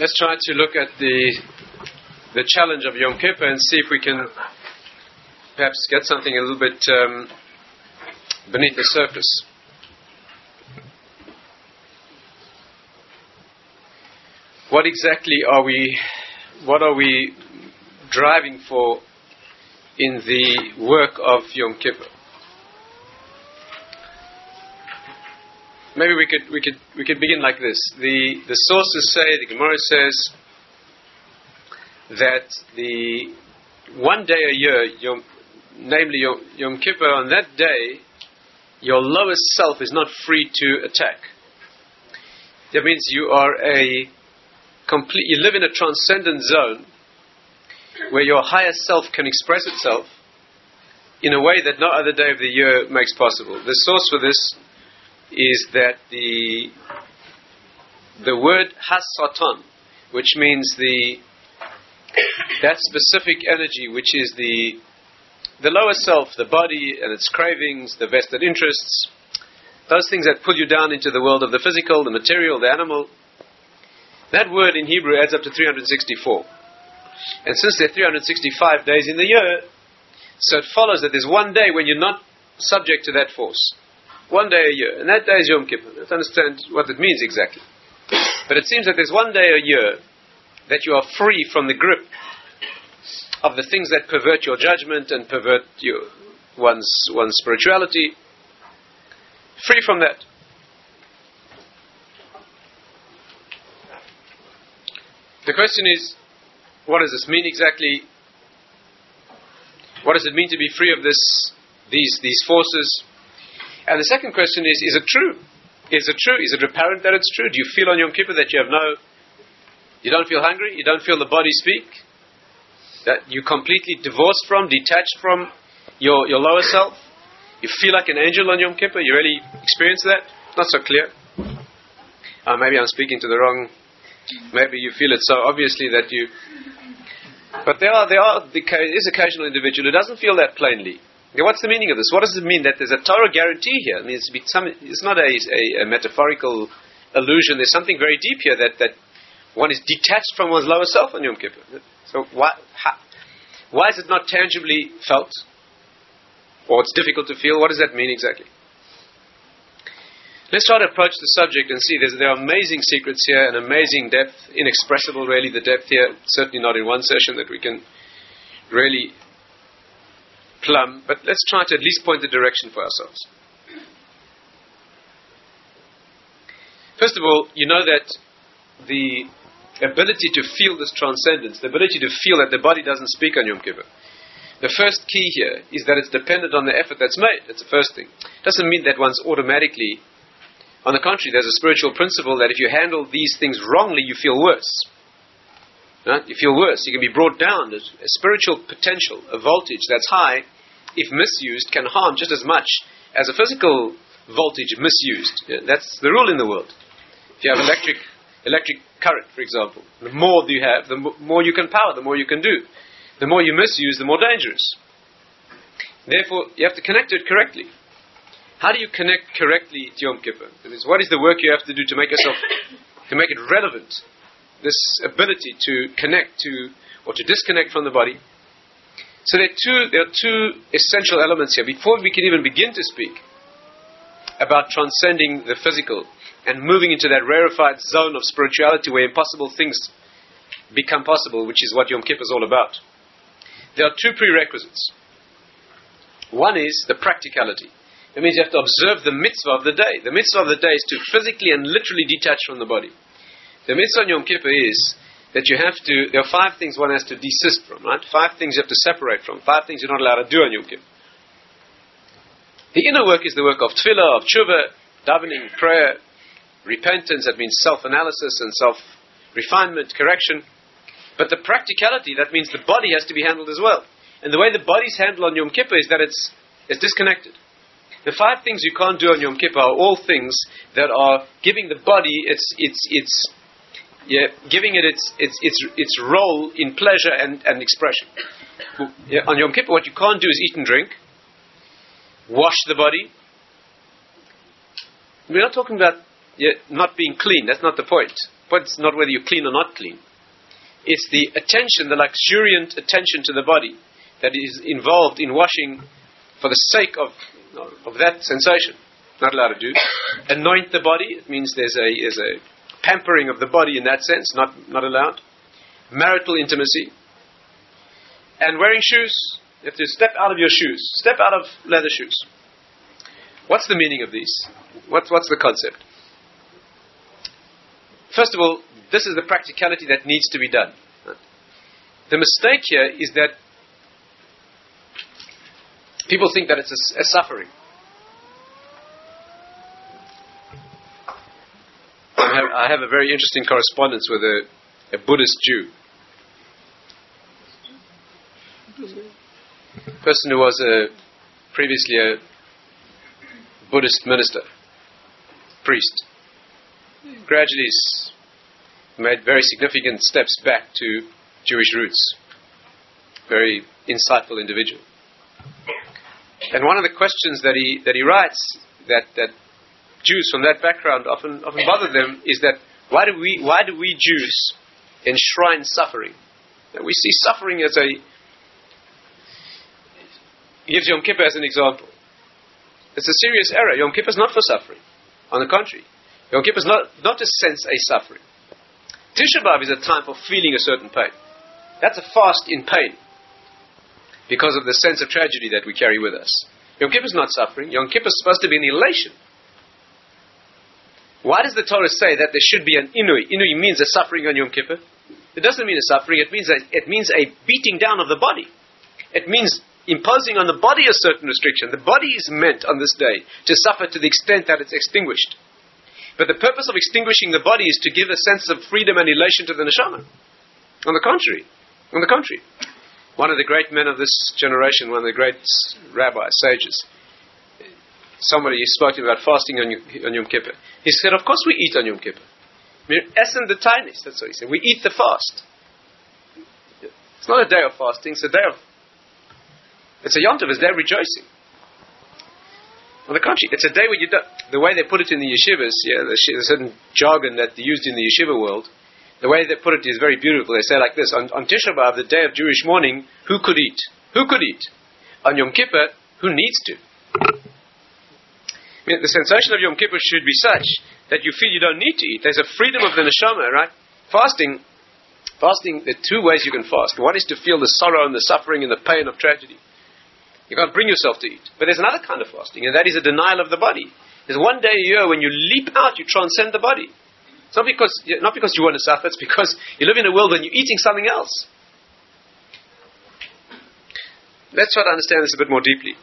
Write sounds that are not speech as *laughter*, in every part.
let's try to look at the the challenge of Yom Kippur and see if we can perhaps get something a little bit um, beneath the surface. What exactly are we? What are we driving for in the work of Yom Kippur? Maybe we could we could we could begin like this. The the sources say the Gemara says that the one day a year, Yom, namely Yom, Yom Kippur, on that day, your lowest self is not free to attack. That means you are a complete, you live in a transcendent zone where your higher self can express itself in a way that no other day of the year makes possible. The source for this is that the the word hasatan, which means the that specific energy, which is the the lower self, the body and its cravings, the vested interests, those things that pull you down into the world of the physical, the material, the animal. That word in Hebrew adds up to 364. And since there are 365 days in the year, so it follows that there's one day when you're not subject to that force. One day a year. And that day is Yom Kippur. Let's understand what it means exactly. But it seems that there's one day a year that you are free from the grip of the things that pervert your judgment and pervert your, one's, one's spirituality. Free from that. The question is, what does this mean exactly? What does it mean to be free of this, these, these forces? And the second question is, is it true? Is it true? Is it apparent that it's true? Do you feel on Yom Kippur that you have no you don't feel hungry. You don't feel the body speak. That you're completely divorced from, detached from your, your lower self. You feel like an angel on Yom Kippur. You really experience that? Not so clear. Uh, maybe I'm speaking to the wrong. Maybe you feel it so obviously that you. But there are there are there is occasional individual who doesn't feel that plainly. Okay, what's the meaning of this? What does it mean that there's a Torah guarantee here? I mean, it's, some, it's not a, a, a metaphorical illusion. There's something very deep here that, that one is detached from one's lower self on Yom Kippur. So why, how, why is it not tangibly felt? Or it's difficult to feel? What does that mean exactly? Let's try to approach the subject and see. There's, there are amazing secrets here and amazing depth, inexpressible really, the depth here. Certainly not in one session that we can really plumb, but let's try to at least point the direction for ourselves. First of all, you know that the ability to feel this transcendence, the ability to feel that the body doesn't speak on Yom Kippur. The first key here is that it's dependent on the effort that's made. That's the first thing. Doesn't mean that one's automatically. On the contrary, there's a spiritual principle that if you handle these things wrongly, you feel worse. Right? You feel worse. You can be brought down. A spiritual potential, a voltage that's high, if misused, can harm just as much as a physical voltage misused. Yeah, that's the rule in the world. If you have electric electric current, for example. The more you have, the more you can power, the more you can do. The more you misuse, the more dangerous. Therefore, you have to connect it correctly. How do you connect correctly to Yom Kippur? What is the work you have to do to make yourself, to make it relevant? This ability to connect to, or to disconnect from the body. So there are two, there are two essential elements here. Before we can even begin to speak about transcending the physical and moving into that rarefied zone of spirituality where impossible things become possible, which is what Yom Kippur is all about. There are two prerequisites. One is the practicality. It means you have to observe the mitzvah of the day. The mitzvah of the day is to physically and literally detach from the body. The mitzvah on Yom Kippur is that you have to, there are five things one has to desist from, right? Five things you have to separate from. Five things you're not allowed to do on Yom Kippur. The inner work is the work of tefillah, of tshuva, davening, prayer, repentance, that means self analysis and self refinement, correction. But the practicality, that means the body has to be handled as well. And the way the body's handled on Yom Kippur is that it's, it's disconnected. The five things you can't do on Yom Kippur are all things that are giving the body its, its, its, yeah, giving it its, its, its, its role in pleasure and, and expression. Yeah, on Yom Kippur, what you can't do is eat and drink, wash the body. We're not talking about not being clean. That's not the point. point's not whether you're clean or not clean. It's the attention, the luxuriant attention to the body that is involved in washing for the sake of, of that sensation. Not allowed to do. *coughs* Anoint the body, it means there's a, there's a pampering of the body in that sense, not, not allowed. Marital intimacy. And wearing shoes. You have to step out of your shoes. Step out of leather shoes. What's the meaning of these? What, what's the concept? First of all, this is the practicality that needs to be done. The mistake here is that people think that it's a, a suffering. I have, a very interesting correspondence with a, a Buddhist Jew. A person who was a, previously a Buddhist minister, priest, gradually made very significant steps back to Jewish roots. Very insightful individual. And one of the questions that he that he writes that, that Jews from that background often often bother them is that why do we why do we Jews enshrine suffering? That we see suffering as a gives Yom Kippur as an example. It's a serious error. Yom Kippur is not for suffering. On the contrary, Yom Kippur is not, not to sense a suffering. Tisha B'Av is a time for feeling a certain pain. That's a fast in pain because of the sense of tragedy that we carry with us. Yom Kippur is not suffering. Yom Kippur is supposed to be an elation. Why does the Torah say that there should be an inui? Inui means a suffering on Yom Kippur. It doesn't mean a suffering. It means a, it means a beating down of the body. It means imposing on the body a certain restriction. The body is meant on this day to suffer to the extent that it's extinguished. But the purpose of extinguishing the body is to give a sense of freedom and elation to the neshama. On the contrary, on the contrary, one of the great men of this generation, one of the great rabbis, sages, somebody spoke to about fasting on, on Yom Kippur. He said, "Of course we eat on Yom Kippur. We're Essen the tiniest. That's what he said. We eat the fast. It's not a day of fasting. It's a day of. It's a yontav. It's a day of rejoicing. On the contrary, it's a day when you do, the way they put it in the yeshivas, yeah, there's a certain jargon that they used in the yeshiva world. The way they put it is very beautiful. They say like this: on, on Tisha B'av, the day of Jewish mourning, who could eat? Who could eat? On Yom Kippur, who needs to? The sensation of Yom Kippur should be such that you feel you don't need to eat. There's a freedom of the neshama, right? Fasting, fasting. There are two ways you can fast. One is to feel the sorrow and the suffering and the pain of tragedy. You can't bring yourself to eat. But there's another kind of fasting, and that is a denial of the body. There's one day a year when you leap out, you transcend the body. It's not because, not because you want to suffer, it's because you live in a world when you're eating something else. Let's try to understand this a bit more deeply.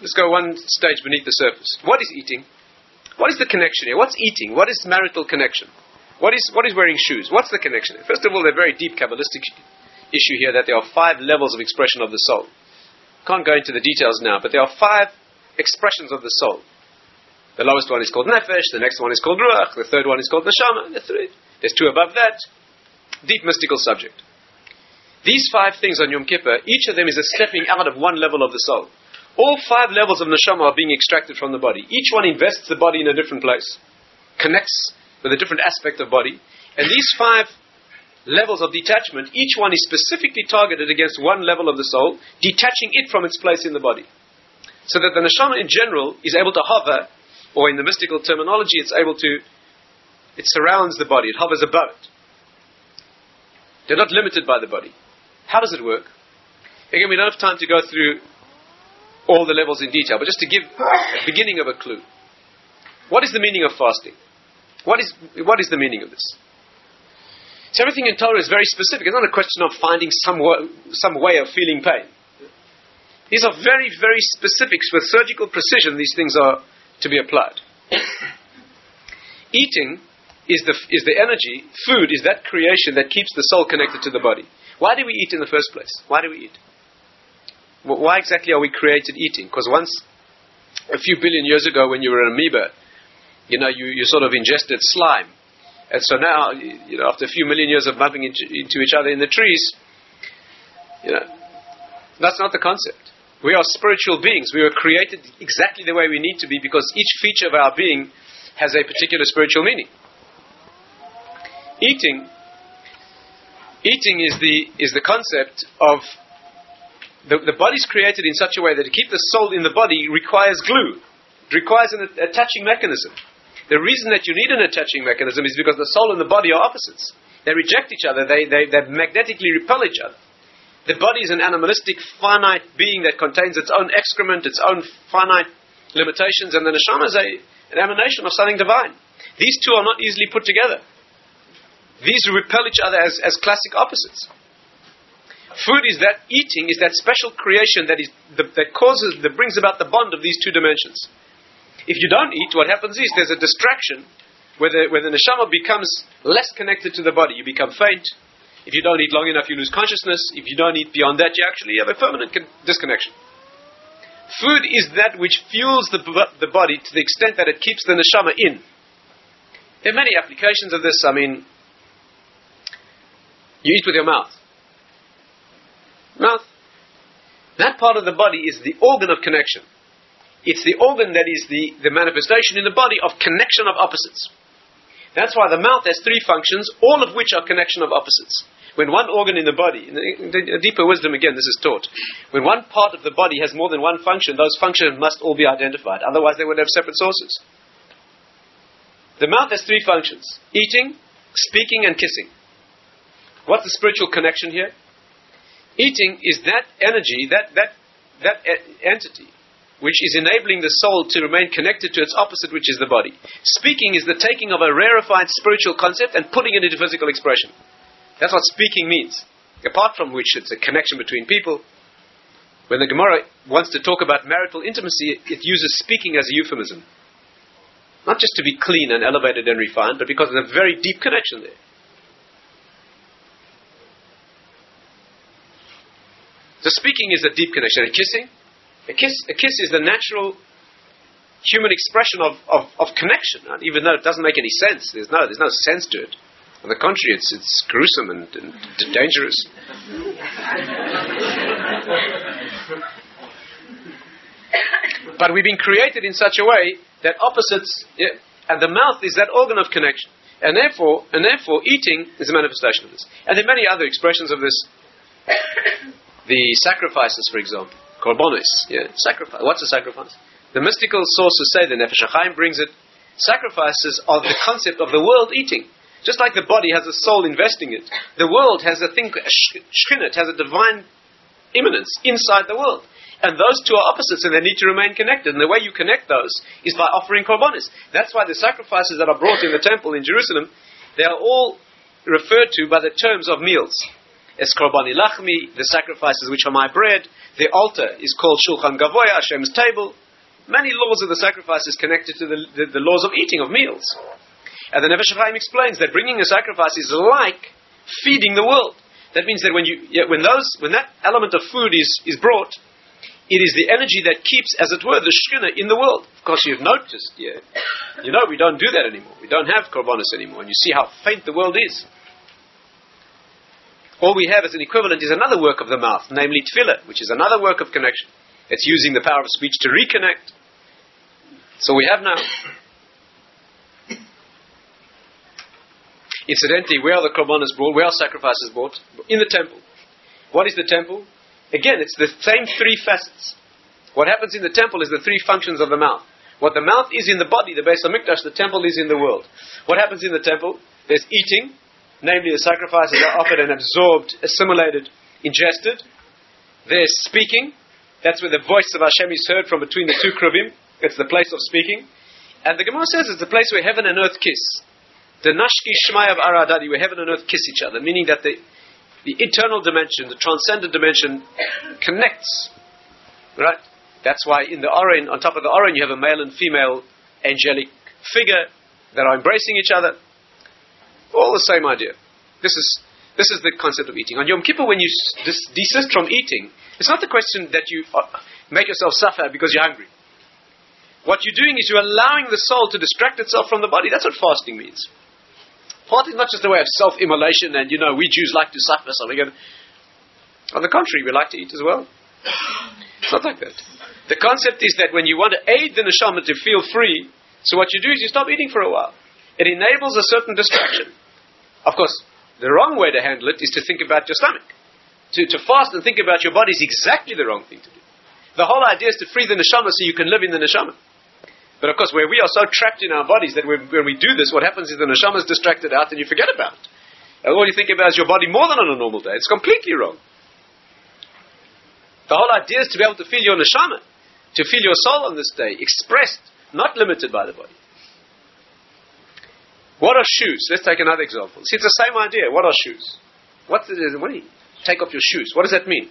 Let's go one stage beneath the surface. What is eating? What is the connection here? What's eating? What is marital connection? What is, what is wearing shoes? What's the connection? First of all, they're very deep Kabbalistic issue here that there are five levels of expression of the soul. Can't go into the details now, but there are five expressions of the soul. The lowest one is called nefesh, the next one is called ruach, the third one is called neshama, the three. There's two above that. Deep mystical subject. These five things on Yom Kippur, each of them is a stepping out of one level of the soul. All five levels of neshama are being extracted from the body. Each one invests the body in a different place, connects with a different aspect of body, and these five levels of detachment, each one is specifically targeted against one level of the soul, detaching it from its place in the body. So that the neshama in general is able to hover, or in the mystical terminology, it's able to, it surrounds the body, it hovers above it. They're not limited by the body. How does it work? Again, we don't have time to go through all the levels in detail, but just to give a beginning of a clue. What is the meaning of fasting? What is, what is the meaning of this? So everything in Torah is very specific. It's not a question of finding some, wo- some way of feeling pain. These are very, very specifics. With surgical precision, these things are to be applied. Eating is the, is the energy, food is that creation that keeps the soul connected to the body. Why do we eat in the first place? Why do we eat? Why exactly are we created eating? Because once, a few billion years ago, when you were an amoeba, you know, you, you sort of ingested slime and so now, you know, after a few million years of bumping into, into each other in the trees, you know, that's not the concept. We are spiritual beings. We were created exactly the way we need to be because each feature of our being has a particular spiritual meaning. eating, eating is the, is the concept of the, the body's created in such a way that to keep the soul in the body requires glue. It requires an attaching mechanism. The reason that you need an attaching mechanism is because the soul and the body are opposites. They reject each other, they, they, they magnetically repel each other. The body is an animalistic, finite being that contains its own excrement, its own finite limitations, and the neshama is a, an emanation of something divine. These two are not easily put together. These repel each other as, as classic opposites. Food is that eating is that special creation that is the, that causes that brings about the bond of these two dimensions. If you don't eat, what happens is there's a distraction where the, where the neshama becomes less connected to the body. You become faint. If you don't eat long enough, you lose consciousness. If you don't eat beyond that, you actually have a permanent con- disconnection. Food is that which fuels the, the body to the extent that it keeps the neshama in. There are many applications of this. I mean, you eat with your mouth. Mouth. That part of the body is the organ of connection. It's the organ that is the, the manifestation in the body of connection of opposites. That's why the mouth has three functions, all of which are connection of opposites. When one organ in the body, in deeper wisdom again, this is taught. When one part of the body has more than one function, those functions must all be identified. Otherwise, they would have separate sources. The mouth has three functions eating, speaking, and kissing. What's the spiritual connection here? Eating is that energy, that, that, that entity, which is enabling the soul to remain connected to its opposite, which is the body. Speaking is the taking of a rarefied spiritual concept and putting it into physical expression. That's what speaking means. Apart from which, it's a connection between people. When the Gemara wants to talk about marital intimacy, it uses speaking as a euphemism. Not just to be clean and elevated and refined, but because there's a very deep connection there. So speaking is a deep connection. And kissing, a kiss, a kiss is the natural human expression of, of, of connection, even though it doesn't make any sense. There's no, there's no sense to it. On the contrary, it's, it's gruesome and, and dangerous. but we've been created in such a way that opposites, yeah, and the mouth is that organ of connection. And therefore, and therefore, eating is a manifestation of this. And there are many other expressions of this the sacrifices, for example, korbanos, yeah, sacrifice. What's a sacrifice? The mystical sources say, the Nefesh HaChaim brings it, sacrifices are the concept of the world eating. Just like the body has a soul investing it, the world has a thing, shechinah, has a divine immanence inside the world. And those two are opposites and they need to remain connected. And the way you connect those is by offering korbanos. That's why the sacrifices that are brought in the temple in Jerusalem, they are all referred to by the terms of meals is korbani lachmi, the sacrifices which are my bread. The altar is called shulchan gavoha, Hashem's table. Many laws of the sacrifices connected to the, the, the laws of eating, of meals. And the Nefesh HaChaim explains that bringing a sacrifice is like feeding the world. That means that when, you, when, those, when that element of food is, is brought, it is the energy that keeps, as it were, the shkina in the world. Of course, you've noticed, yeah, you know, we don't do that anymore. We don't have korbanos anymore, and you see how faint the world is. All we have as an equivalent is another work of the mouth, namely tefillah, which is another work of connection. It's using the power of speech to reconnect. So we have now. Incidentally, where are the korbanos brought? Where are sacrifices brought? In the temple. What is the temple? Again, it's the same three facets. What happens in the temple is the three functions of the mouth. What the mouth is in the body, the Beis HaMikdash, the temple is in the world. What happens in the temple? There's eating, namely the sacrifices are offered and absorbed, assimilated, ingested. There's speaking, that's where the voice of Hashem is heard from between the two kruvim. It's the place of speaking. And the Gemara says it's the place where heaven and earth kiss. The Nashki Shmai of Aradadi, where heaven and earth kiss each other, meaning that the, the eternal dimension, the transcendent dimension, connects. Right? That's why in the Aron, on top of the Aron, you have a male and female angelic figure that are embracing each other. All the same idea. This is, this is the concept of eating. On Yom Kippur, when you des- desist from eating, it's not the question that you uh, make yourself suffer because you're hungry. What you're doing is you're allowing the soul to distract itself from the body. That's what fasting means. Fasting is not just a way of self-immolation and, you know, we Jews like to suffer so we something. On the contrary, we like to eat as well. It's not like that. The concept is that when you want to aid the neshama to feel free, so what you do is you stop eating for a while. It enables a certain distraction. Of course, the wrong way to handle it is to think about your stomach. To, to fast and think about your body is exactly the wrong thing to do. The whole idea is to free the neshama so you can live in the neshama. But of course, where we are so trapped in our bodies that when we do this, what happens is the neshama is distracted out and you forget about it. And all you think about is your body more than on a normal day. It's completely wrong. The whole idea is to be able to feel your neshama, to feel your soul on this day, expressed, not limited by the body. What are shoes? Let's take another example. See, it's the same idea. What are shoes? What's it? What do you take off your shoes? What does that mean?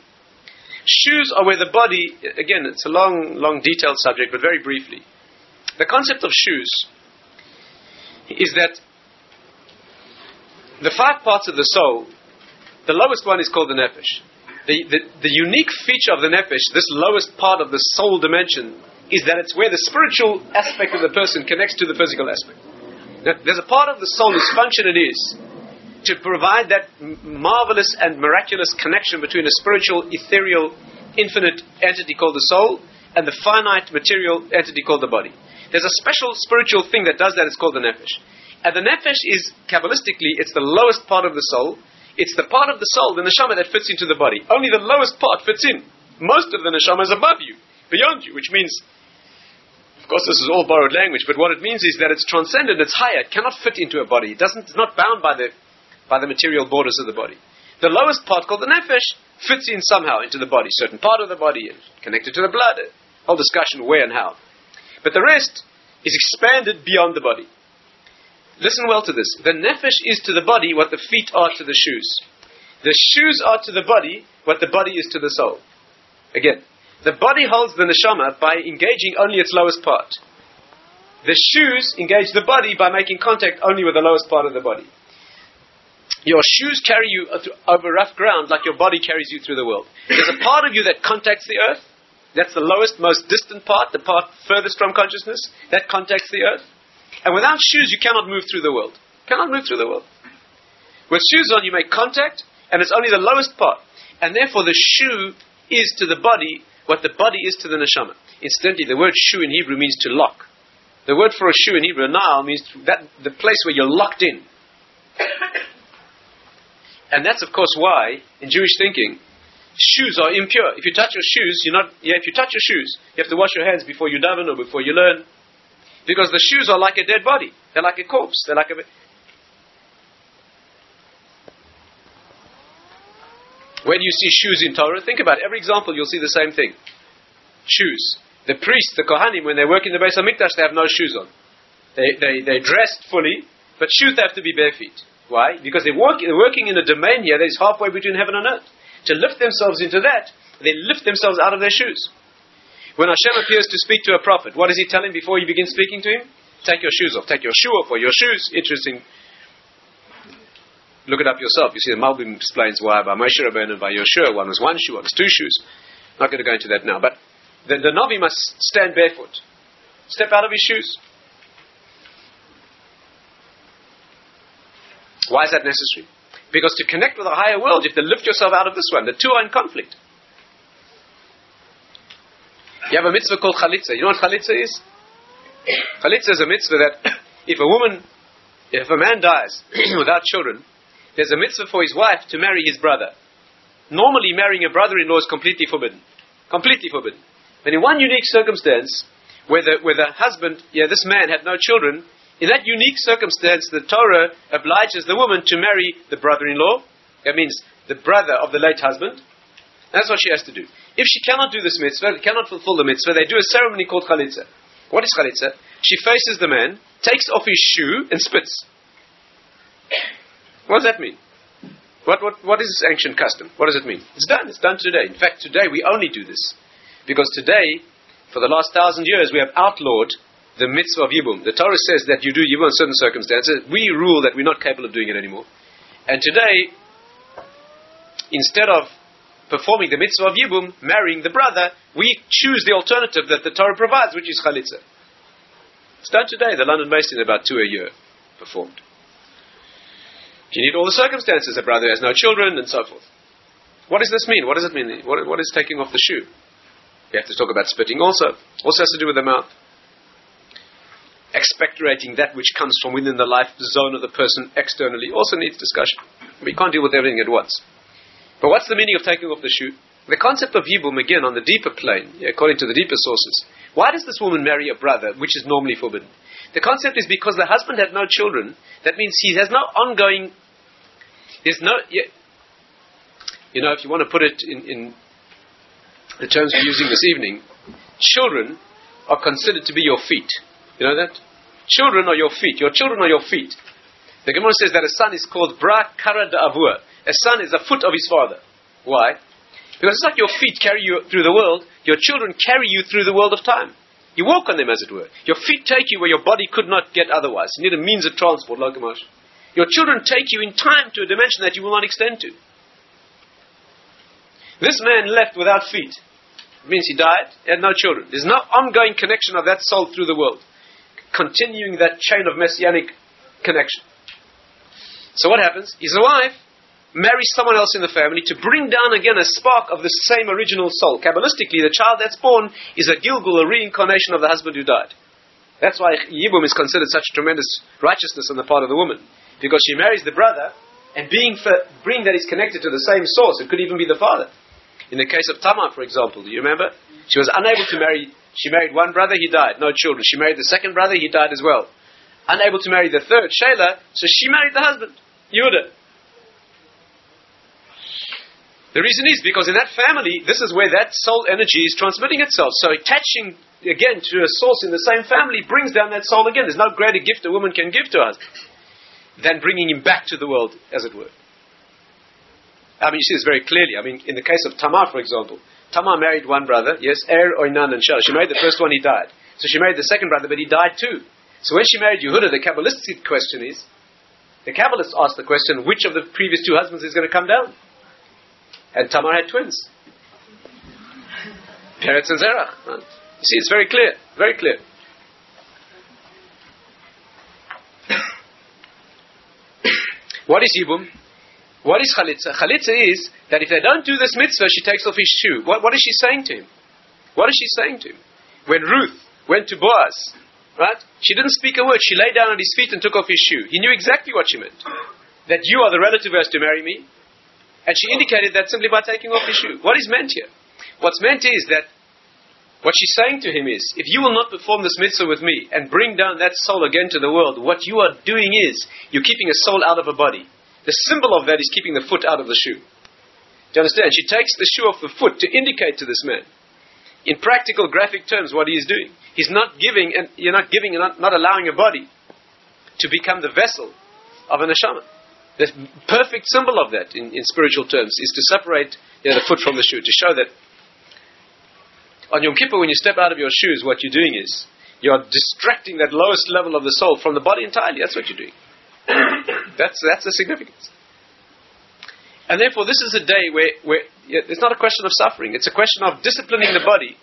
Shoes are where the body, again, it's a long, long, detailed subject, but very briefly. The concept of shoes is that the five parts of the soul, the lowest one is called the nefesh. The, the, the unique feature of the nefesh, this lowest part of the soul dimension, is that it's where the spiritual aspect of the person connects to the physical aspect. There's a part of the soul whose function it is to provide that marvelous and miraculous connection between a spiritual, ethereal, infinite entity called the soul and the finite material entity called the body. There's a special spiritual thing that does that, it's called the nefesh. And the nefesh is, Kabbalistically, it's the lowest part of the soul. It's the part of the soul, the neshama, that fits into the body. Only the lowest part fits in. Most of the neshama is above you, beyond you, which means of course, this is all borrowed language, but what it means is that it's transcendent, it's higher, it cannot fit into a body. It doesn't, it's not bound by the by the material borders of the body. The lowest part, called the nefesh, fits in somehow into the body, certain part of the body, connected to the blood. Whole discussion where and how. But the rest is expanded beyond the body. Listen well to this. The nefesh is to the body what the feet are to the shoes. The shoes are to the body what the body is to the soul. Again, the body holds the neshama by engaging only its lowest part. The shoes engage the body by making contact only with the lowest part of the body. Your shoes carry you uh, over rough ground like your body carries you through the world. There's a part of you that contacts the earth. That's the lowest, most distant part, the part furthest from consciousness. That contacts the earth. And without shoes, you cannot move through the world. Cannot move through the world. With shoes on, you make contact, and it's only the lowest part. And therefore, the shoe is to the body what the body is to the neshama. Incidentally, the word shoe in Hebrew means to lock. The word for a shoe in Hebrew, now, means that the place where you're locked in. *coughs* And that's, of course, why, in Jewish thinking, shoes are impure. If you touch your shoes, you're not, yeah, if you touch your shoes, you have to wash your hands before you daven or before you learn. Because the shoes are like a dead body. They're like a corpse. They're like a. When you see shoes in Torah, think about it. Every example, you'll see the same thing. Shoes. The priests, the Kohanim, when they work in the Beis HaMikdash, they have no shoes on. They, they, they're dressed fully, but shoes have to be bare feet. Why? Because they're, work, they're working in a domain here that is halfway between heaven and earth. To lift themselves into that, they lift themselves out of their shoes. When Hashem appears to speak to a prophet, what does he tell him before he begins speaking to him? Take your shoes off. Take your shoe off or your shoes. Interesting. Look it up yourself. You see, the Malbim explains why by Moshe Rabbeinu and by Yoshua, one was one shoe, one was two shoes. I'm Not going to go into that now. But the, the Navi must stand barefoot. Step out of his shoes. Why is that necessary? Because to connect with a higher world, you have to lift yourself out of this one. The two are in conflict. You have a mitzvah called chalitza. You know what chalitza is? chalitza is a mitzvah that *coughs* if a woman, if a man dies *coughs* without children, there's a mitzvah for his wife to marry his brother. Normally, marrying a brother-in-law is completely forbidden. Completely forbidden. But in one unique circumstance, where the, where the husband, yeah, this man had no children, in that unique circumstance, the Torah obliges the woman to marry the brother-in-law. That means the brother of the late husband. That's what she has to do. If she cannot do this mitzvah, cannot fulfill the mitzvah, they do a ceremony called chalitza. What is chalitza? She faces the man, takes off his shoe, and spits. What does that mean? What, what, what is this ancient custom? What does it mean? It's done. It's done today. In fact, today we only do this. Because today, for the last thousand years, we have outlawed the mitzvah of Yibum. The Torah says that you do Yibum in certain circumstances. We rule that we're not capable of doing it anymore. And today, instead of performing the mitzvah of Yibum, marrying the brother, we choose the alternative that the Torah provides, which is Chalitza. It's done today. The London Mason about two a year performed. You need all the circumstances. A brother has no children and so forth. What does this mean? What does it mean? What, what is taking off the shoe? We have to talk about spitting also. Also has to do with the mouth. expectorating that which comes from within the life zone of the person externally also needs discussion. We can't deal with everything at once. But what's the meaning of taking off the shoe? The concept of Yibum, again, on the deeper plane, according to the deeper sources, why does this woman marry a brother, which is normally forbidden? The concept is because the husband had no children, that means he has no ongoing, there's no, you know, if you want to put it in, in the terms we're using this evening, children are considered to be your feet. You know that? Children are your feet. Your children are your feet. The Gemara says that a son is called Bra Kara Avua. A son is a foot of his father. Why? Because it's like your feet carry you through the world, your children carry you through the world of time. You walk on them, as it were. Your feet take you where your body could not get otherwise. You need a means of transport, locomotion. Your children take you in time to a dimension that you will not extend to. This man left without feet. It means he died, he had no children. There's no ongoing connection of that soul through the world, continuing that chain of messianic connection. So what happens? He's alive, marries someone else in the family to bring down again a spark of the same original soul. Kabbalistically, the child that's born is a Gilgul, a reincarnation of the husband who died. That's why Yibum is considered such tremendous righteousness on the part of the woman. Because she marries the brother, and being, for, being that he's connected to the same source, it could even be the father. In the case of Tamar, for example, do you remember? She was unable to marry, she married one brother, he died, no children. She married the second brother, he died as well. Unable to marry the third, Shelah, so she married the husband, Yehuda. The reason is because in that family, this is where that soul energy is transmitting itself. So attaching again to a source in the same family brings down that soul again. There's no greater gift a woman can give to us than bringing him back to the world, as it were. I mean, you see this very clearly. I mean, in the case of Tamar, for example, Tamar married one brother, yes, Er, Onan, and Shel. She married the first one, he died. So she married the second brother, but he died too. So when she married Yehuda, the Kabbalistic question is, the Kabbalists asked the question, which of the previous two husbands is going to come down? And Tamar had twins. Peretz and Zerach. Right? You see, it's very clear, very clear. What is Yibum? What is chalitza? Chalitza is that if they don't do this mitzvah, she takes off his shoe. What, what is she saying to him? What is she saying to him? When Ruth went to Boaz, right? She didn't speak a word. She lay down at his feet and took off his shoe. He knew exactly what she meant. That you are the relative who has to marry me. And she indicated that simply by taking off his shoe. What is meant here? What's meant is that what she's saying to him is, if you will not perform this mitzvah with me and bring down that soul again to the world, what you are doing is, you're keeping a soul out of a body. The symbol of that is keeping the foot out of the shoe. Do you understand? She takes the shoe off the foot to indicate to this man, in practical, graphic terms, what he is doing. He's not giving, and you're not giving, and not, not allowing a body to become the vessel of an neshama. The perfect symbol of that, in, in spiritual terms, is to separate you know, the foot from the shoe, to show that on Yom Kippur, when you step out of your shoes, what you're doing is you're distracting that lowest level of the soul from the body entirely. That's what you're doing. *coughs* that's, that's the significance. And therefore, this is a day where, where it's not a question of suffering, it's a question of disciplining the body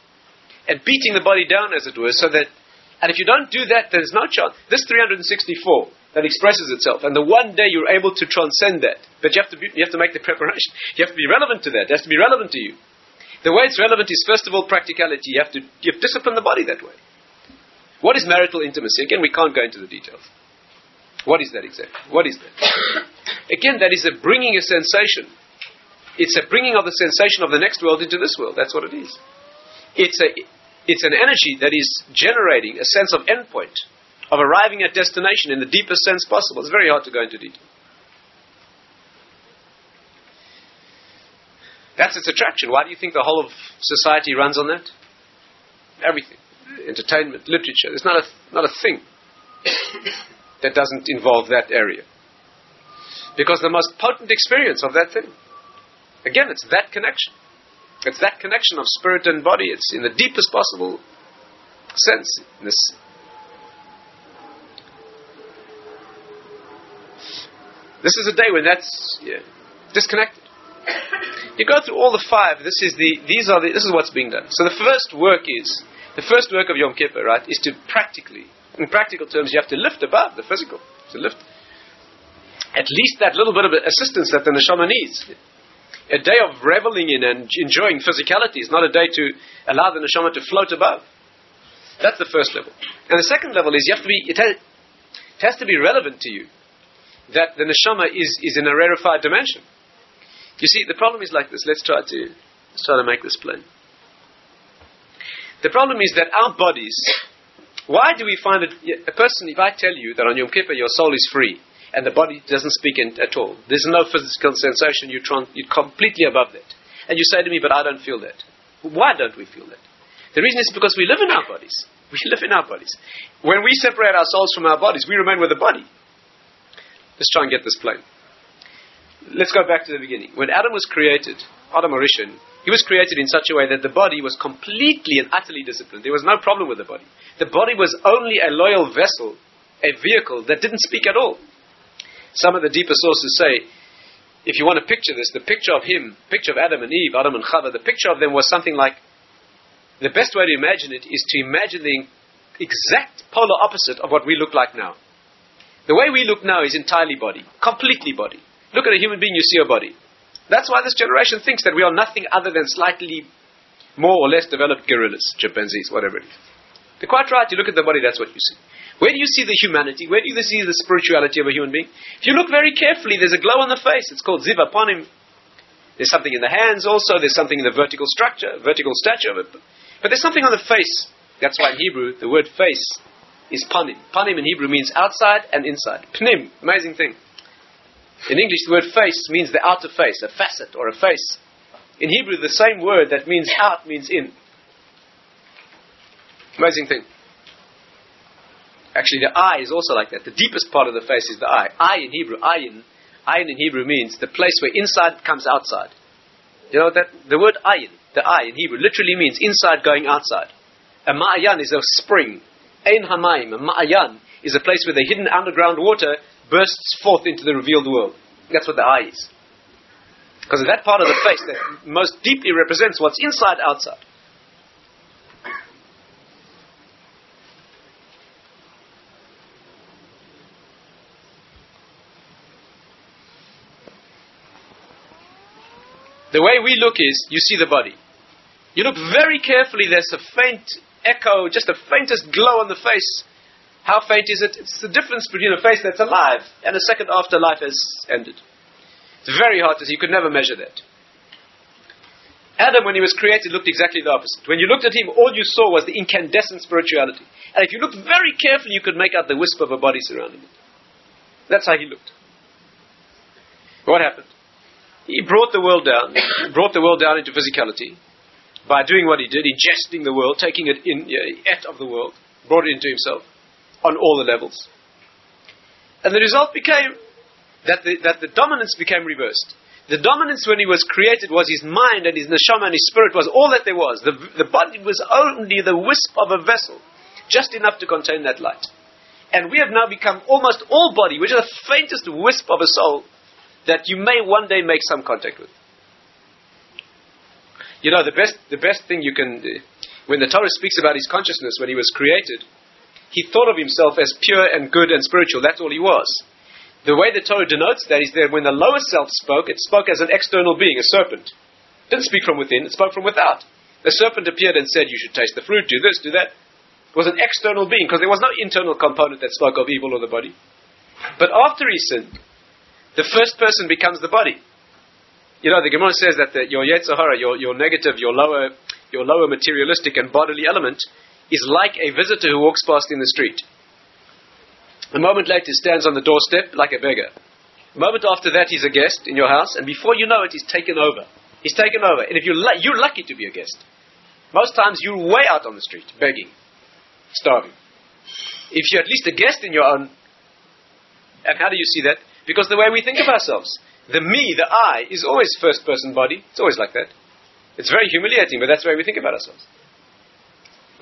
and beating the body down, as it were, so that, and if you don't do that, there's no chance. This 364 that expresses itself, and the one day you're able to transcend that, but you have to, be, you have to make the preparation. You have to be relevant to that. It has to be relevant to you. The way it's relevant is, first of all, practicality. You have to you have discipline the body that way. What is marital intimacy? Again, we can't go into the details. What is that exactly? What is that? *coughs* Again, that is a bringing a sensation. It's a bringing of the sensation of the next world into this world. That's what it is. It's a it's an energy that is generating a sense of endpoint, of arriving at destination in the deepest sense possible. It's very hard to go into detail. That's its attraction. Why do you think the whole of society runs on that? Everything. Entertainment, literature. It's not a, not a thing *coughs* that doesn't involve that area. Because the most potent experience of that thing, again, it's that connection. It's that connection of spirit and body. It's in the deepest possible sense. this This is a day when that's yeah, disconnected. You go through all the five. This is the. These are the. This is what's being done. So the first work is the first work of Yom Kippur, right? Is to practically in practical terms, you have to lift above the physical. To lift at least that little bit of assistance that the neshama needs. A day of reveling in and enjoying physicality is not a day to allow the neshama to float above. That's the first level. And the second level is you have to be, it has, it has to be relevant to you that the neshama is, is in a rarefied dimension. You see, the problem is like this. Let's try to, let's try to make this plain. The problem is that our bodies, why do we find it, a person, if I tell you that on Yom Kippur your soul is free, and the body doesn't speak in, at all, there's no physical sensation, you're, you're completely above that. And you say to me, but I don't feel that. Why don't we feel that? The reason is because we live in our bodies. We *laughs* live in our bodies. When we separate our souls from our bodies, we remain with the body. Let's try and get this plain. Let's go back to the beginning. When Adam was created, Adam HaRishon, he was created in such a way that the body was completely and utterly disciplined. There was no problem with the body. The body was only a loyal vessel, a vehicle that didn't speak at all. Some of the deeper sources say, if you want to picture this, the picture of him, picture of Adam and Eve, Adam and Chava, the picture of them was something like the best way to imagine it is to imagine the exact polar opposite of what we look like now. The way we look now is entirely body, completely body. Look at a human being, you see a body. That's why this generation thinks that we are nothing other than slightly more or less developed gorillas, chimpanzees, whatever it is. They're quite right. You look at the body, that's what you see. Where do you see the humanity? Where do you see the spirituality of a human being? If you look very carefully, there's a glow on the face. It's called ziva panim. There's something in the hands also. There's something in the vertical structure, vertical stature. Of it. But there's something on the face. That's why in Hebrew, the word face is panim. Panim in Hebrew means outside and inside. Pnim, amazing thing. In English, the word face means the outer face, a facet or a face. In Hebrew, the same word that means out means in. Amazing thing. Actually, the eye is also like that. The deepest part of the face is the eye. Eye in Hebrew, ayin, ayin in Hebrew means the place where inside comes outside. You know that the word ayin the eye in Hebrew literally means inside going outside. A ma'ayan is a spring. Ein hamayim, a ma'ayan, is a place where the hidden underground water bursts forth into the revealed world. That's what the eye is. Because that part of the face that most deeply represents what's inside outside. The way we look is, you see the body. You look very carefully, there's a faint echo, just the faintest glow on the face. How faint is it? It's the difference between a face that's alive and a second after life has ended. It's very hard to see. You could never measure that. Adam, when he was created, looked exactly the opposite. When you looked at him, all you saw was the incandescent spirituality. And if you looked very carefully, you could make out the wisp of a body surrounding it. That's how he looked. What happened? He brought the world down, *coughs* brought the world down into physicality by doing what he did, ingesting the world, taking it in, uh, et of the world, brought it into himself on all the levels. And the result became that the, that the dominance became reversed. The dominance when he was created was his mind and his neshama and his spirit was all that there was. The, the body was only the wisp of a vessel, just enough to contain that light. And we have now become almost all body, which is the faintest wisp of a soul that you may one day make some contact with. You know, the best, the best thing you can, do, when the Torah speaks about his consciousness when he was created, he thought of himself as pure and good and spiritual. That's all he was. The way the Torah denotes that is that when the lower self spoke, it spoke as an external being, a serpent. It didn't speak from within, it spoke from without. The serpent appeared and said, You should taste the fruit, do this, do that. It was an external being, because there was no internal component that spoke of evil or the body. But after he sinned, the first person becomes the body. You know, the Gemara says that the, your Yetzer Hara, your, your negative, your lower, your lower materialistic and bodily element, is like a visitor who walks past in the street. A moment later, he stands on the doorstep like a beggar. A moment after that, he's a guest in your house, and before you know it, he's taken over. He's taken over. And if you're, you're lucky to be a guest, most times you're way out on the street, begging, starving. If you're at least a guest in your own, and how do you see that? Because the way we think of ourselves, the me, the I, is always first person body. It's always like that. It's very humiliating, but that's the way we think about ourselves.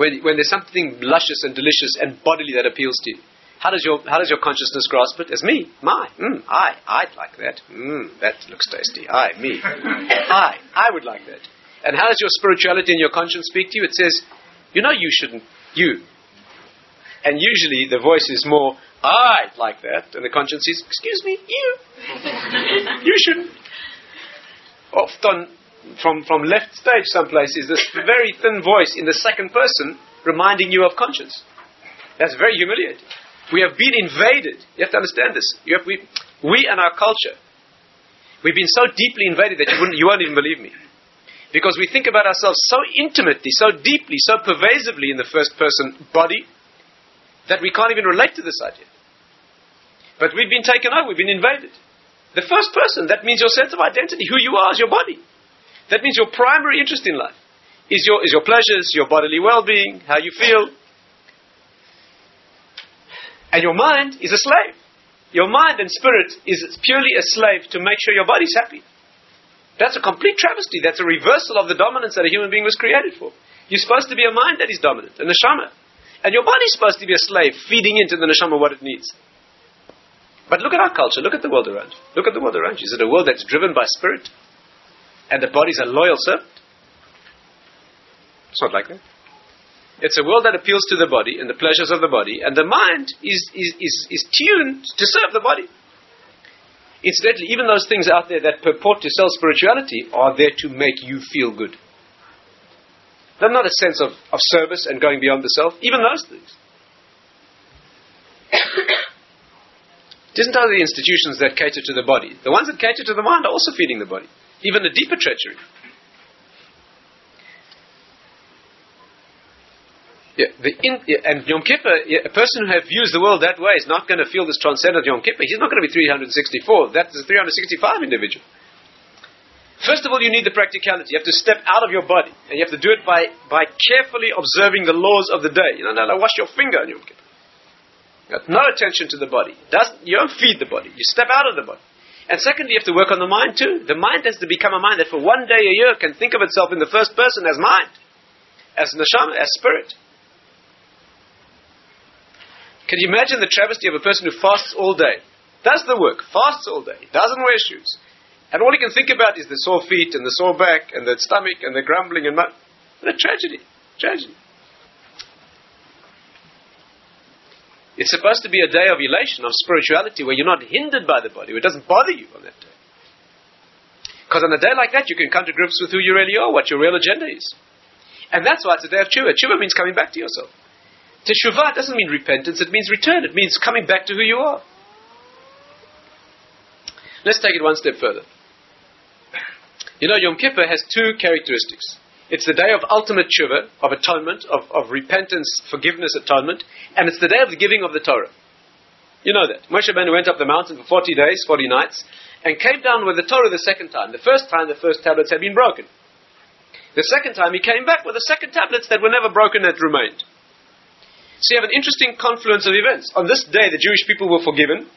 When, when there's something luscious and delicious and bodily that appeals to you, how does your, how does your consciousness grasp it? As me, my, mm, I, I'd like that. Mm, that looks tasty. I, me. *laughs* I, I would like that. And how does your spirituality and your conscience speak to you? It says, you know you shouldn't, you. And usually the voice is more, I'd like that. And the conscience says, Excuse me, you. *laughs* you shouldn't. Often, from, from left stage, some places, this very thin voice in the second person reminding you of conscience. That's very humiliating. We have been invaded. You have to understand this. Have, we, we and our culture, we've been so deeply invaded that you, wouldn't, you won't even believe me. Because we think about ourselves so intimately, so deeply, so pervasively in the first person body that we can't even relate to this idea. But we've been taken over, we've been invaded. The first person, that means your sense of identity, who you are is your body. That means your primary interest in life is your, is your pleasures, your bodily well being, how you feel. And your mind is a slave. Your mind and spirit is purely a slave to make sure your body's happy. That's a complete travesty. That's a reversal of the dominance that a human being was created for. You're supposed to be a mind that is dominant, a neshama. And your body's supposed to be a slave, feeding into the neshama what it needs. But look at our culture, look at the world around you. Look at the world around you. Is it a world that's driven by spirit? And the body's a loyal servant? It's not like that. It's a world that appeals to the body and the pleasures of the body, and the mind is, is, is, is tuned to serve the body. Incidentally, even those things out there that purport to sell spirituality are there to make you feel good. They're not a sense of, of service and going beyond the self, even those things. *coughs* it isn't only the institutions that cater to the body. The ones that cater to the mind are also feeding the body, even the deeper treachery. Yeah, in, yeah, and Yom Kippur, yeah, a person who have views the world that way is not going to feel this transcendent Yom Kippur. He's not going to be 364. That's a 365 individual. First of all, you need the practicality. You have to step out of your body, and you have to do it by, by carefully observing the laws of the day. You know, like wash your finger on Yom Kippur. You no attention to the body. Doesn't, you don't feed the body. You step out of the body. And secondly, you have to work on the mind too. The mind has to become a mind that for one day a year can think of itself in the first person as mind, as neshama, as spirit. Can you imagine the travesty of a person who fasts all day, does the work, fasts all day, doesn't wear shoes, and all he can think about is the sore feet and the sore back and the stomach and the grumbling and what a tragedy, tragedy. It's supposed to be a day of elation, of spirituality, where you're not hindered by the body, where it doesn't bother you on that day. Because on a day like that, you can come to grips with who you really are, what your real agenda is. And that's why it's a day of tshuva. Tshuva means coming back to yourself. Teshuvah doesn't mean repentance, it means return. It means coming back to who you are. Let's take it one step further. You know, Yom Kippur has two characteristics. It's the day of ultimate tshuva, of atonement, of, of repentance, forgiveness, atonement, and it's the day of the giving of the Torah. You know that. Moshe Rabbeinu went up the mountain for 40 days, 40 nights, and came down with the Torah the second time. The first time, the first tablets had been broken. The second time, he came back with the second tablets that were never broken that remained. So you have an interesting confluence of events. On this day, the Jewish people were forgiven,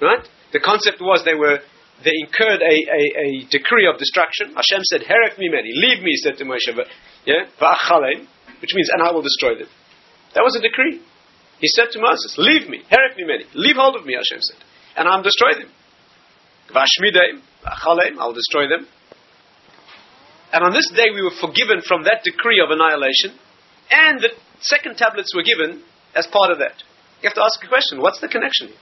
right? The concept was they were they incurred a, a, a decree of destruction. Hashem said, "Heref mimeni, leave me," said to Moshe, yeah, which means, and I will destroy them. That was a decree. He said to Moses, "Leave me, heref mimeni, leave hold of me," Hashem said, and I'll destroy them. Vashmideim, I will destroy them. And on this day, we were forgiven from that decree of annihilation, and the second tablets were given as part of that. You have to ask a question what's the connection here?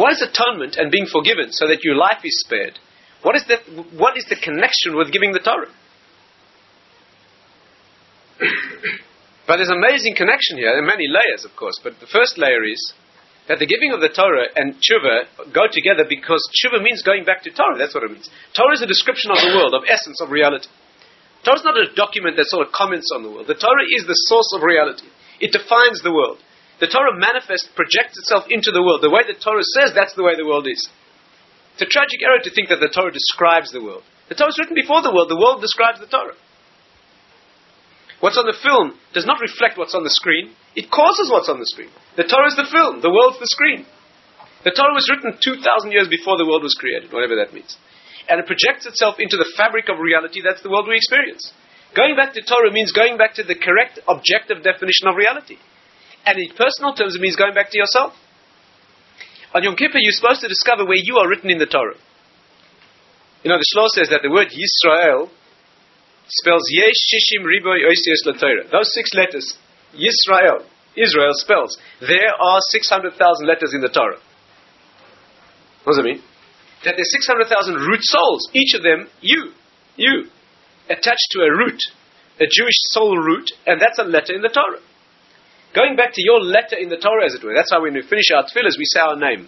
What is atonement and being forgiven so that your life is spared? What is, that, what is the connection with giving the Torah? *coughs* but there's an amazing connection here, there are many layers, of course, but the first layer is that the giving of the Torah and tshuva go together because tshuva means going back to Torah. That's what it means. Torah is a description of the world, of essence, of reality. Torah is not a document that sort of comments on the world. The Torah is the source of reality. It defines the world. The Torah manifests, projects itself into the world. The way the Torah says, that's the way the world is. It's a tragic error to think that the Torah describes the world. The Torah is written before the world. The world describes the Torah. What's on the film does not reflect what's on the screen. It causes what's on the screen. The Torah is the film. The world's the screen. The Torah was written 2,000 years before the world was created, whatever that means and it projects itself into the fabric of reality, that's the world we experience. Going back to Torah means going back to the correct objective definition of reality. And in personal terms, it means going back to yourself. On Yom Kippur, you're supposed to discover where you are written in the Torah. You know, the Shloh says that the word Yisrael spells Yesh Shishim Riboy Oisios LaTorah. Those six letters, Yisrael, Israel spells, there are 600,000 letters in the Torah. What does it mean? that there's 600,000 root souls, each of them you, you, attached to a root, a Jewish soul root, and that's a letter in the Torah. Going back to your letter in the Torah, as it were. That's how when we finish our tefillahs, we say our name.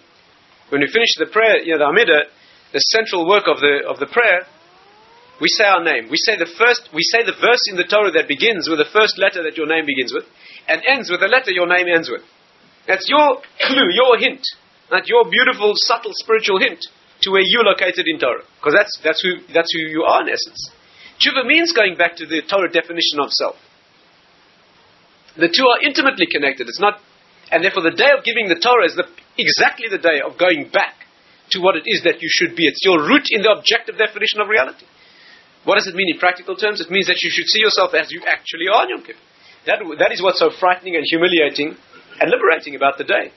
When we finish the prayer, you know, the Amidah, the central work of the, of the prayer, we say our name. We say the first, we say the verse in the Torah that begins with the first letter that your name begins with, and ends with the letter your name ends with. That's your clue, your hint, that your beautiful, subtle spiritual hint to where you're located in Torah. Because that's, that's, who, that's who you are in essence. Tshuva means going back to the Torah definition of self. The two are intimately connected. It's not, and therefore the day of giving the Torah is the, exactly the day of going back to what it is that you should be. It's your root in the objective definition of reality. What does it mean in practical terms? It means that you should see yourself as you actually are Yom Kippur. That, that is what's so frightening and humiliating and liberating about the day.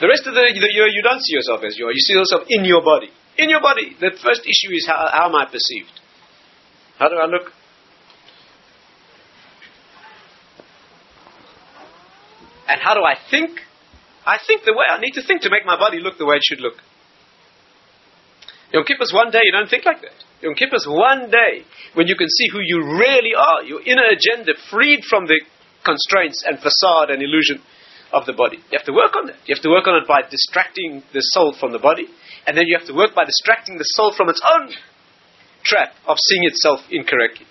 The rest of the, the year, you don't see yourself as you are. You see yourself in your body. In your body. The first issue is how, how am I perceived? How do I look? And how do I think? I think the way I need to think to make my body look the way it should look. Yom Kippur's one day you don't think like that. Yom Kippur's one day when you can see who you really are, your inner agenda, freed from the constraints and facade and illusion of the body. You have to work on that. You have to work on it by distracting the soul from the body, and then you have to work by distracting the soul from its own trap of seeing itself incorrectly.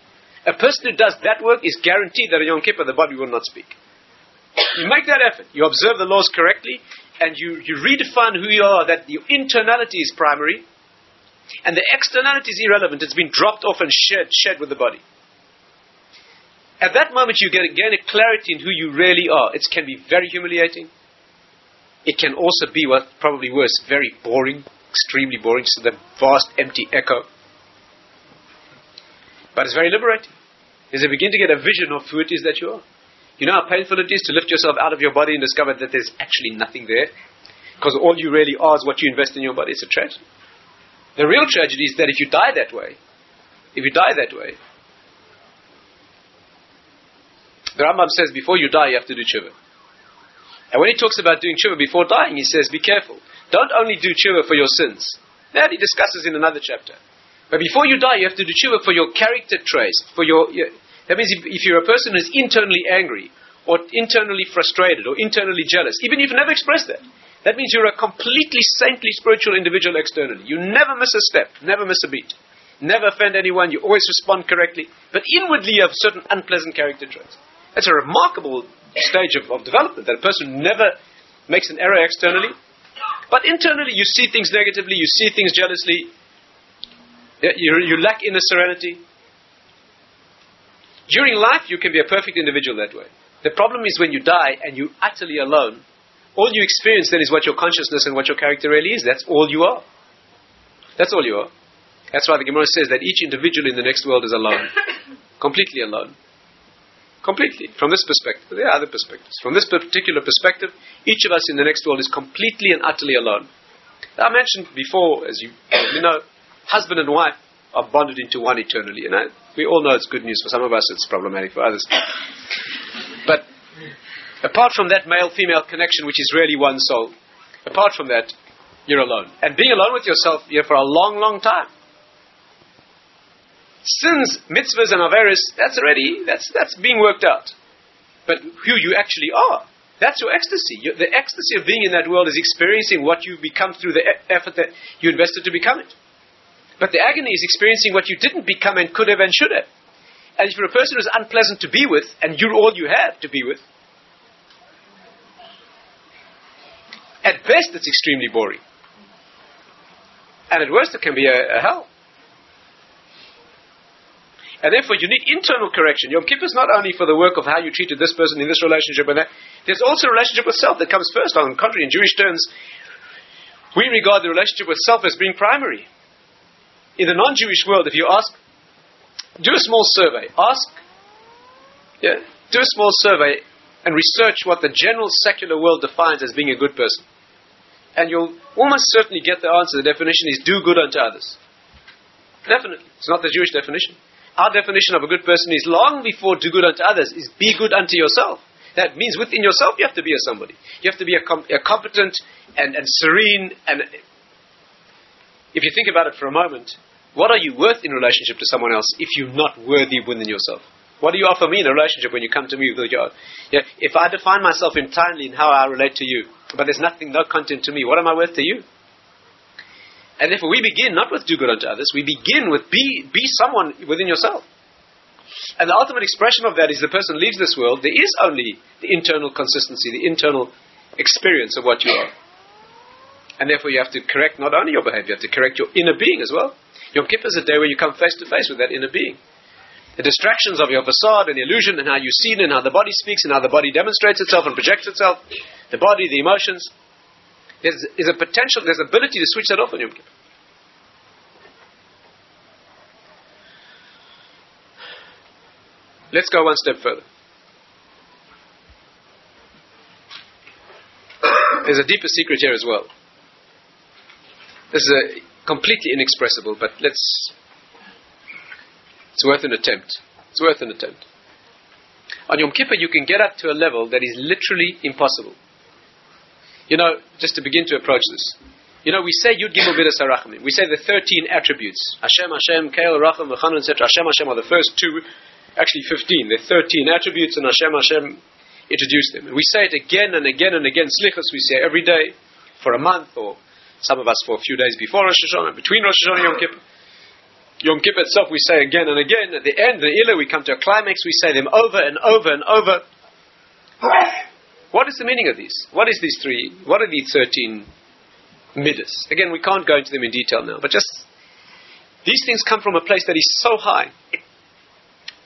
A person who does that work is guaranteed that on Yom Kippur the body will not speak. You make that effort. You observe the laws correctly, and you, you redefine who you are, that your internality is primary, and the externality is irrelevant. It's been dropped off and shed, shed with the body. At that moment, you get, again a clarity in who you really are. It can be very humiliating. It can also be what probably worse, very boring, extremely boring, so the vast empty echo. But it's very liberating. As you begin to get a vision of who it is that you are. You know how painful it is to lift yourself out of your body and discover that there's actually nothing there? Because all you really are is what you invest in your body. It's a tragedy. The real tragedy is that if you die that way, if you die that way, the Rambam says before you die you have to do tshuva. And when he talks about doing tshuva before dying, he says, be careful. Don't only do tshuva for your sins. That he discusses in another chapter. But before you die, you have to do tshuva for your character traits, for your, that means if, if you're a person who's internally angry, or internally frustrated, or internally jealous, even if you've never expressed that, that means you're a completely saintly spiritual individual externally. You never miss a step, never miss a beat, never offend anyone, you always respond correctly, but inwardly you have certain unpleasant character traits. That's a remarkable stage of, of development, that a person never makes an error externally, but internally you see things negatively, you see things jealously, you, you lack inner serenity, during life, you can be a perfect individual that way. The problem is when you die and you're utterly alone, all you experience then is what your consciousness and what your character really is. That's all you are. That's all you are. That's why the Gemara says that each individual in the next world is alone. *coughs* Completely alone. Completely. From this perspective. There are other perspectives. From this particular perspective, each of us in the next world is completely and utterly alone. I mentioned before, as you, you know, husband and wife are bonded into one eternally. And I, we all know it's good news for some of us, it's problematic for others. but apart from that male female connection, which is really one soul, apart from that, you're alone. And being alone with yourself you're for a long, long time. Sins, mitzvahs, and averis, that's already, that's, that's being worked out. But who you actually are, that's your ecstasy. the ecstasy of being in that world is experiencing what you become through the effort that you invested to become it. But the agony is experiencing what you didn't become and could have and should have. And if you're a person who's unpleasant to be with, and you're all you have to be with, at best it's extremely boring. And at worst it can be a, a hell. And therefore you need internal correction. Yom Kippur is not only for the work of how you treated this person in this relationship and that. There's also a relationship with self that comes first. On the contrary, in Jewish terms, we regard the relationship with self as being primary in the non-Jewish world, if you ask, do a small survey. Ask, yeah, do a small survey and research what the general secular world defines as being a good person. And you'll almost certainly get the answer. The definition is do good unto others. Definitely. It's not the Jewish definition. Our definition of a good person is long before do good unto others, is be good unto yourself. That means within yourself you have to be a somebody. You have to be a, com- a competent and, and serene and if you think about it for a moment, what are you worth in relationship to someone else if you're not worthy within yourself? What do you offer me in a relationship when you come to me with your, yeah, if I define myself entirely in how I relate to you, but there's nothing, no content to me, what am I worth to you? And therefore we begin not with do good unto others, we begin with be, be someone within yourself. And the ultimate expression of that is the person leaves this world, there is only the internal consistency, the internal experience of what you are. And therefore you have to correct not only your behavior, you have to correct your inner being as well. Yom Kippur is a day where you come face to face with that inner being. The distractions of your facade and the illusion and how you see it and how the body speaks and how the body demonstrates itself and projects itself, the body, the emotions. There's, there's a potential, there's ability to switch that off on Yom Kippur. Let's go one step further. There's a deeper secret here as well. This is a completely inexpressible, but let's. It's worth an attempt. It's worth an attempt. On Yom Kippur, you can get up to a level that is literally impossible. You know, just to begin to approach this. You know, we say Yud Gimel Midas Harachamim. We say the 13 attributes. Hashem, Hashem, Kael, Racham, V'chanun, etc. Hashem, Hashem are the first two actually 15. There are 13 attributes, and Hashem Hashem introduced them. And we say it again and again and again. Slichas we say every day for a month, or some of us for a few days before Rosh Hashanah, between Rosh Hashanah and Yom Kippur. Yom Kippur itself we say again and again. At the end, the Ilah, we come to a climax, we say them over and over and over. What is the meaning of these? What is these three? What are these 13 midas? Again, we can't go into them in detail now, but just these things come from a place that is so high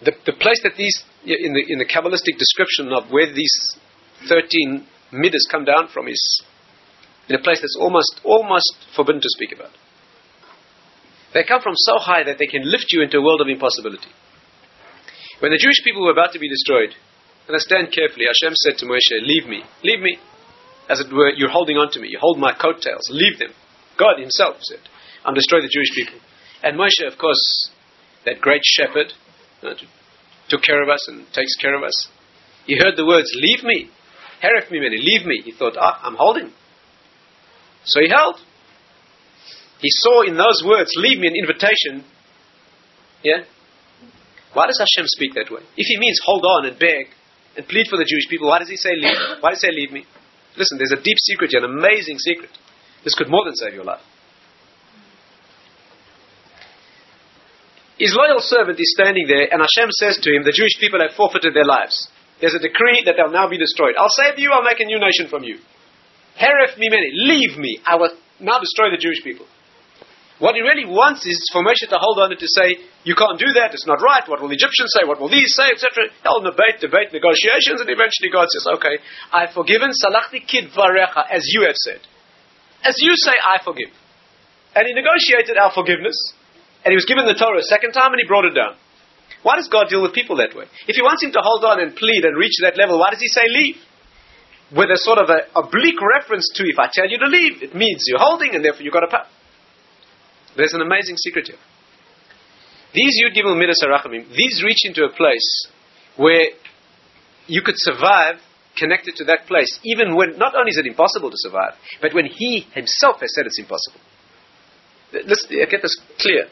the, the place that these, in the, in the Kabbalistic description of where these 13 midas come down from is in a place that's almost, almost forbidden to speak about. They come from so high that they can lift you into a world of impossibility. When the Jewish people were about to be destroyed, understand carefully, Hashem said to Moshe, Leave me, leave me. As it were, you're holding on to me, you hold my coattails, leave them. God Himself said, I'm destroy the Jewish people. And Moshe, of course, that great shepherd, uh, took care of us and takes care of us. He heard the words, Leave me. Heref me, leave me. He thought, Ah, I'm holding. So he held. He saw in those words, Leave me, an invitation. Yeah? Why does Hashem speak that way? If he means hold on and beg and plead for the Jewish people, why does he say leave? *coughs* Why does he say leave me? Listen, there's a deep secret here, an amazing secret. This could more than save your life. His loyal servant is standing there, and Hashem says to him, The Jewish people have forfeited their lives. There's a decree that they'll now be destroyed. I'll save you, I'll make a new nation from you. Heref mimeni, leave me, I will now destroy the Jewish people. What he really wants is for Moshe to hold on and to say, You can't do that, it's not right, what will the Egyptians say, what will these say, etc. Held debate, debate, negotiations, and eventually God says, Okay, I've forgiven, salachti kid varecha, as you have said. As you say, I forgive. And he negotiated our forgiveness, and he was given the Torah a second time and he brought it down. Why does God deal with people that way? If he wants him to hold on and plead and reach that level, why does he say leave? With a sort of a oblique reference to if I tell you to leave, it means you're holding and therefore you've got to pay. There's an amazing secret here. These Yud Gimel Midas Harachamim, these reach into a place where you could survive connected to that place, even when not only is it impossible to survive, but when he himself has said it's impossible. Let's get this clear.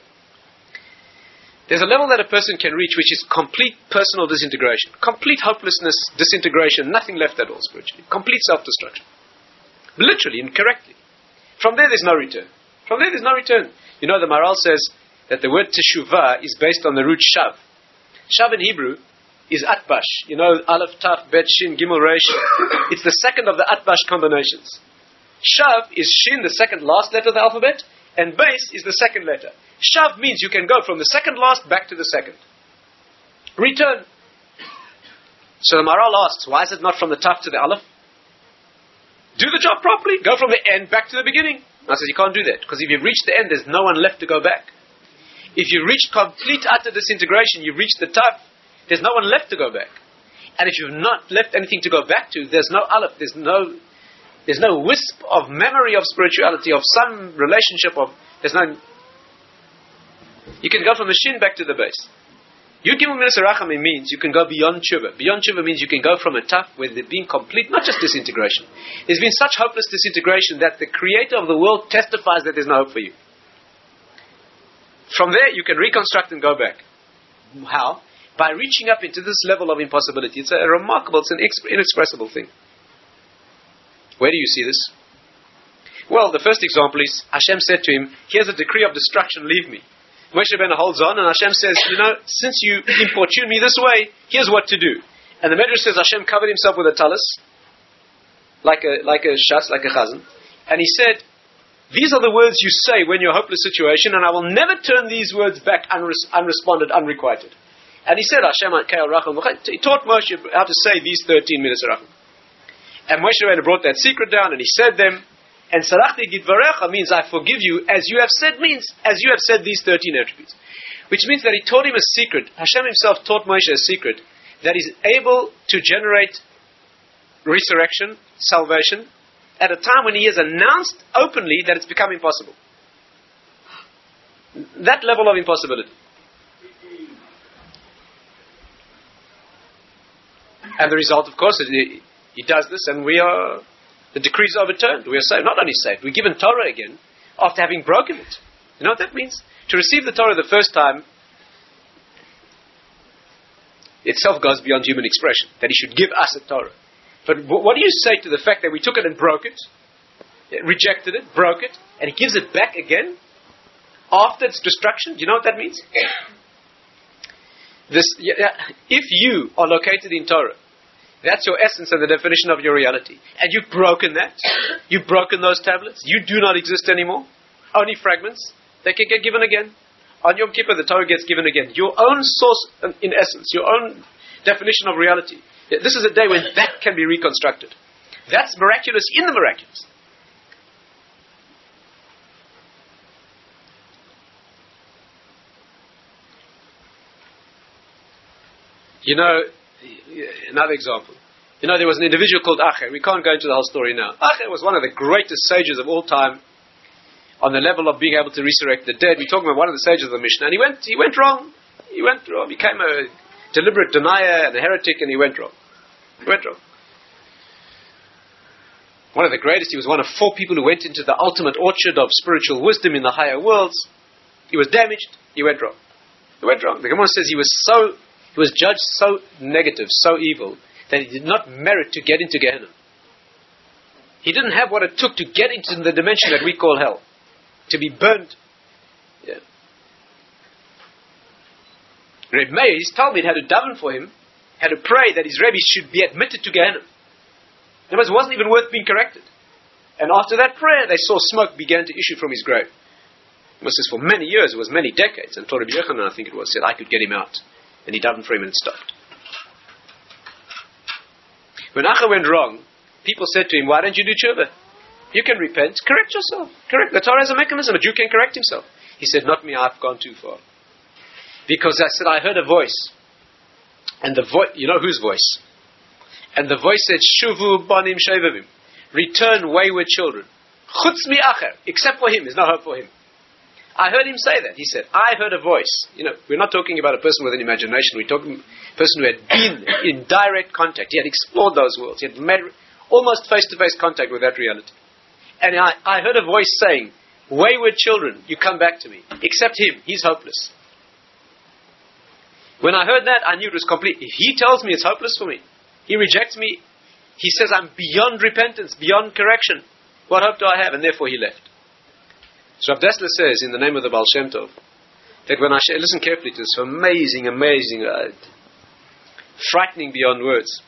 There's a level that a person can reach which is complete personal disintegration, complete hopelessness, disintegration, nothing left at all spiritually, complete self destruction. Literally and correctly. From there, there's no return. From there, there's no return. You know, the Maharal says that the word teshuvah is based on the root shav. Shav in Hebrew is atbash. You know, aleph, taf, bet, shin, gimel, resh. It's the second of the atbash combinations. Shav is shin, the second last letter of the alphabet, and beis is the second letter. Shav means you can go from the second last back to the second. Return. So the Maharal asks, why is it not from the taf to the aleph? Do the job properly. Go from the end back to the beginning. I says, you can't do that. Because if you reach the end, there's no one left to go back. If you reach complete utter disintegration, you reach the taf, there's no one left to go back. And if you've not left anything to go back to, there's no aleph, there's no, there's no wisp of memory of spirituality, of some relationship of, there's no you can go from the shin back to the beis. Yud Gimel Midas Harachamim means you can go beyond tshuva. Beyond tshuva means you can go from a taf where there's been complete, not just disintegration. There's been such hopeless disintegration that the creator of the world testifies that there's no hope for you. From there, you can reconstruct and go back. How? by reaching up into this level of impossibility. It's a remarkable, it's an inexpressible thing. Where do you see this? Well, the first example is Hashem said to him, Here's a decree of destruction, leave me. Moshe Rabbeinu holds on, and Hashem says, You know, since you importune me this way, here's what to do. And the Medrash says Hashem covered himself with a tallis, like a, like a shatz, like a chazan. And he said, These are the words you say when you're in a hopeless situation, and I will never turn these words back unres- unresponded, unrequited. And he said, Hashem He taught Moshe how to say these 13 minutes of Racham. And Moshe Rabbeinu brought that secret down, and he said them, and Salachti Kidvarecha means I forgive you as you have said means as you have said these 13 attributes. Which means that he taught him a secret. Hashem himself taught Moshe a secret that is able to generate resurrection, salvation, at a time when he has announced openly that it's become impossible. That level of impossibility. And the result, of course, is he, does this, and we are the decree is overturned. We are saved. Not only saved, we're given Torah again after having broken it. You know what that means? To receive the Torah the first time itself goes beyond human expression. That He should give us a Torah. But what do you say to the fact that we took it and broke it, rejected it, broke it, and He gives it back again after its destruction? Do you know what that means? *coughs* This, yeah, if you are located in Torah that's your essence and the definition of your reality. And you've broken that. *coughs* You've broken those tablets. You do not exist anymore. Only fragments. They can get given again. On Yom Kippur, the Torah gets given again. Your own source, in essence, your own definition of reality. This is a day when that can be reconstructed. That's miraculous in the miraculous. You know, another example. You know, there was an individual called Acher. We can't go into the whole story now. Acher was one of the greatest sages of all time on the level of being able to resurrect the dead. We're talking about one of the sages of the Mishnah. And he went, he went wrong. He went wrong. He became a deliberate denier and a heretic, and he went wrong. He went wrong. One of the greatest, he was one of four people who went into the ultimate orchard of spiritual wisdom in the higher worlds. He was damaged. He went wrong. He went wrong. The Gemara says he was so he was judged so negative, so evil, that he did not merit to get into Gehenna. He didn't have what it took to get into the dimension that we call hell. To be burned. Yeah. Reb Meir, told me, had to daven for him, had to pray that his Rebbe should be admitted to Gehenna. In it wasn't even worth being corrected. And after that prayer, they saw smoke began to issue from his grave. It was for many years, it was many decades, until Rabbi Yochanan, I think it was, said, I could get him out and he davened for him and stopped. When Acher went wrong, people said to him, Why don't you do tshuva? You can repent, correct yourself. Correct. The Torah has a mechanism, a Jew can correct himself. He said, Not me, I've gone too far. Because I said, I heard a voice. And the voice, you know whose voice? And the voice said, Shuvu banim shevavim. Return wayward children. Chutz mi acher. Except for him, there's no hope for him. I heard him say that. He said, I heard a voice. You know, we're not talking about a person with an imagination. We're talking a person who had been in direct contact. He had explored those worlds. He had made almost face-to-face contact with that reality. And I, I heard a voice saying, Wayward children, you come back to me. Except him. He's hopeless. When I heard that, I knew it was complete. If he tells me it's hopeless for me, he rejects me, he says I'm beyond repentance, beyond correction. What hope do I have? And therefore he left. So Rav Dessler says in the name of the Baal Shem Tov that when I listen carefully to this, amazing, amazing, uh, frightening beyond words.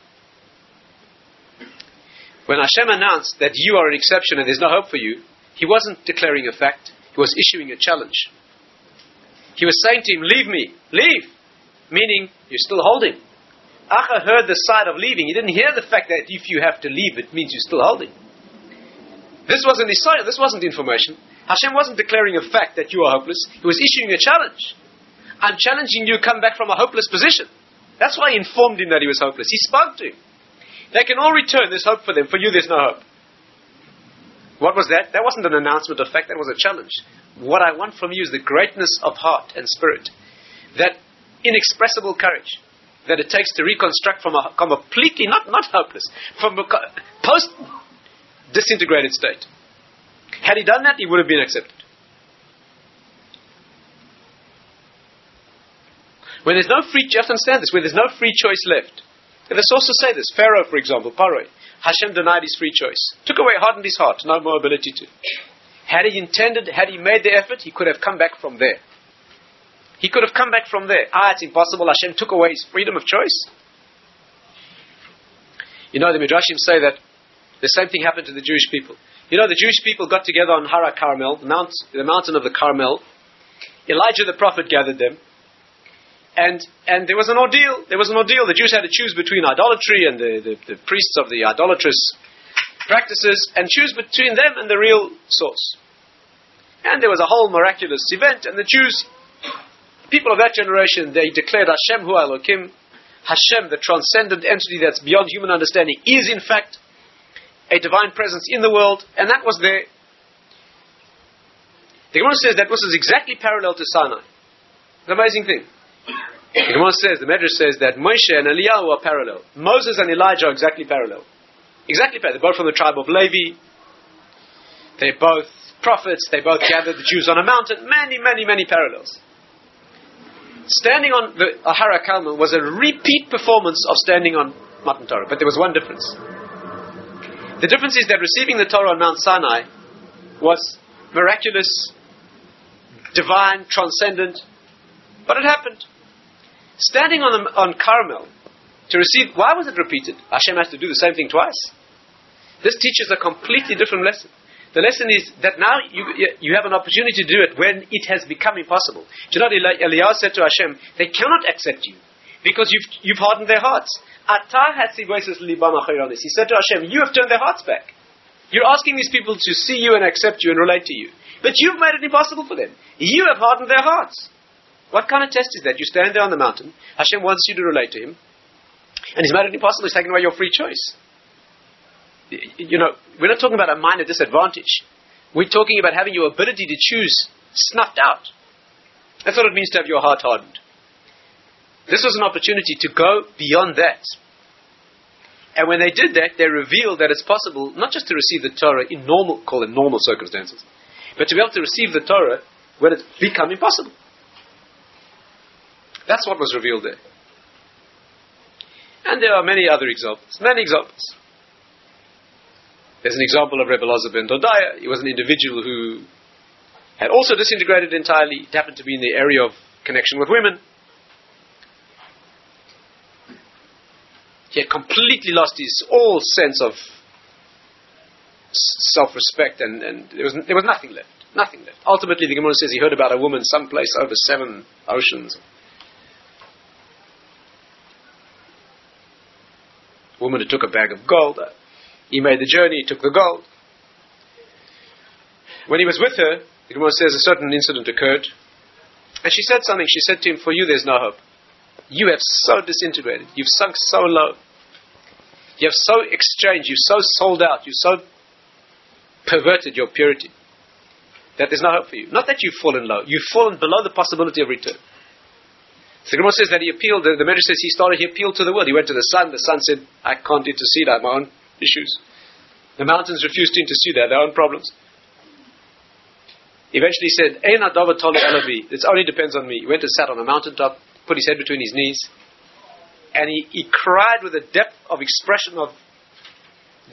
When Hashem announced that you are an exception and there's no hope for you, he wasn't declaring a fact, he was issuing a challenge. He was saying to him, Leave me, leave, meaning you're still holding. Acher heard the side of leaving. He didn't hear the fact that if you have to leave, it means you're still holding. This wasn't his this wasn't information. Hashem wasn't declaring a fact that you are hopeless. He was issuing a challenge. I'm challenging you to come back from a hopeless position. That's why he informed him that he was hopeless. He spoke to him. They can all return. There's hope for them. For you, there's no hope. What was that? That wasn't an announcement of fact. That was a challenge. What I want from you is the greatness of heart and spirit. That inexpressible courage that it takes to reconstruct from a completely, not, not hopeless, from a post disintegrated state. Had he done that, he would have been accepted. When there's no free, you have to understand this, when there's no free choice left. And the sources say this. Pharaoh, for example, Paroi, Hashem denied his free choice. Took away, hardened his heart, no more ability to. Had he intended, had he made the effort, he could have come back from there. He could have come back from there. Ah, it's impossible. Hashem took away his freedom of choice. You know, the Midrashim say that the same thing happened to the Jewish people. You know, the Jewish people got together on Har HaCarmel, the, mount, the mountain of the Carmel. Elijah the prophet gathered them. And, and there was an ordeal. There was an ordeal. The Jews had to choose between idolatry and the, the, the priests of the idolatrous practices and choose between them and the real source. And there was a whole miraculous event, and the Jews, people of that generation, they declared Hashem Hu Elokim, Hashem, the transcendent entity that's beyond human understanding, is in fact a divine presence in the world, and that was there. The Gemara says that was exactly parallel to Sinai. An amazing thing. The Gemara says, the Medrash says that Moshe and Eliyahu are parallel. Moses and Elijah are exactly parallel. Exactly parallel. They're both from the tribe of Levi. They're both prophets. They both gathered the Jews on a mountain. Many, many, many parallels. Standing on the Ahara Kalman was a repeat performance of standing on Matan Torah, but there was one difference. The difference is that receiving the Torah on Mount Sinai was miraculous, divine, transcendent, but it happened. Standing on, the, on Carmel to receive, why was it repeated? Hashem has to do the same thing twice. This teaches a completely different lesson. The lesson is that now you, you have an opportunity to do it when it has become impossible. Do you know Eliyahu said to Hashem? They cannot accept you because you've, you've hardened their hearts. He said to Hashem, You have turned their hearts back. You're asking these people to see you and accept you and relate to you. But you've made it impossible for them. You have hardened their hearts. What kind of test is that? You stand there on the mountain, Hashem wants you to relate to Him, and He's made it impossible, He's taken away your free choice. You know, we're not talking about a minor disadvantage. We're talking about having your ability to choose snuffed out. That's what it means to have your heart hardened. This was an opportunity to go beyond that. And when they did that, they revealed that it's possible not just to receive the Torah in normal, call it normal circumstances, but to be able to receive the Torah when it's become impossible. That's what was revealed there. And there are many other examples, many examples. There's an example of Rebbe Elazar ben Durdaya. He was an individual who had also disintegrated entirely. It happened to be in the area of connection with women. He had completely lost his all sense of self-respect, and, and there was there was nothing left, nothing left. Ultimately, the Gemara says he heard about a woman someplace over seven oceans. A woman who took a bag of gold. Uh, he made the journey, he took the gold. When he was with her, the Gemara says a certain incident occurred, and she said something. She said to him, "For you, there's no hope. You have so disintegrated. You've sunk so low. You have so exchanged. You've so sold out. You've so perverted your purity that there's no hope for you. Not that you've fallen low. You've fallen below the possibility of return." The Gemara says that he appealed. The, the Medrash says he started. He appealed to the world. He went to the sun. The sun said, "I can't intercede. I have my own issues. The mountains refused to intercede, they their own problems. Eventually he said, It only depends on me. He went and sat on a mountaintop, put his head between his knees, and he, he cried with a depth of expression of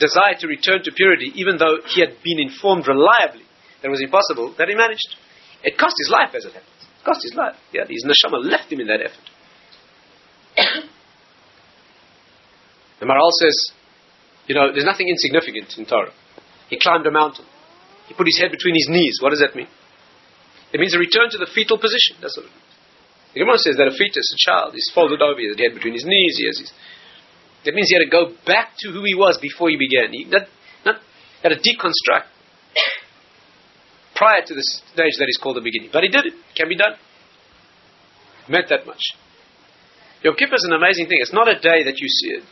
desire to return to purity, even though he had been informed reliably that it was impossible, that he managed. It cost his life as it happened. It cost his life. Yeah, his neshama left him in that effort. *coughs* the Maharal says, you know, there's nothing insignificant in Torah. He climbed a mountain. He put his head between his knees. What does that mean? It means a return to the fetal position. That's what it means. The Gemara says that a fetus, a child, is folded over. He head between his knees. He has his. That means he had to go back to who he was before he began. He not, not, had to deconstruct prior to the stage that is called the beginning. But he did it. it can be done. It meant that much. Yom Kippur is an amazing thing. It's not a day that you see it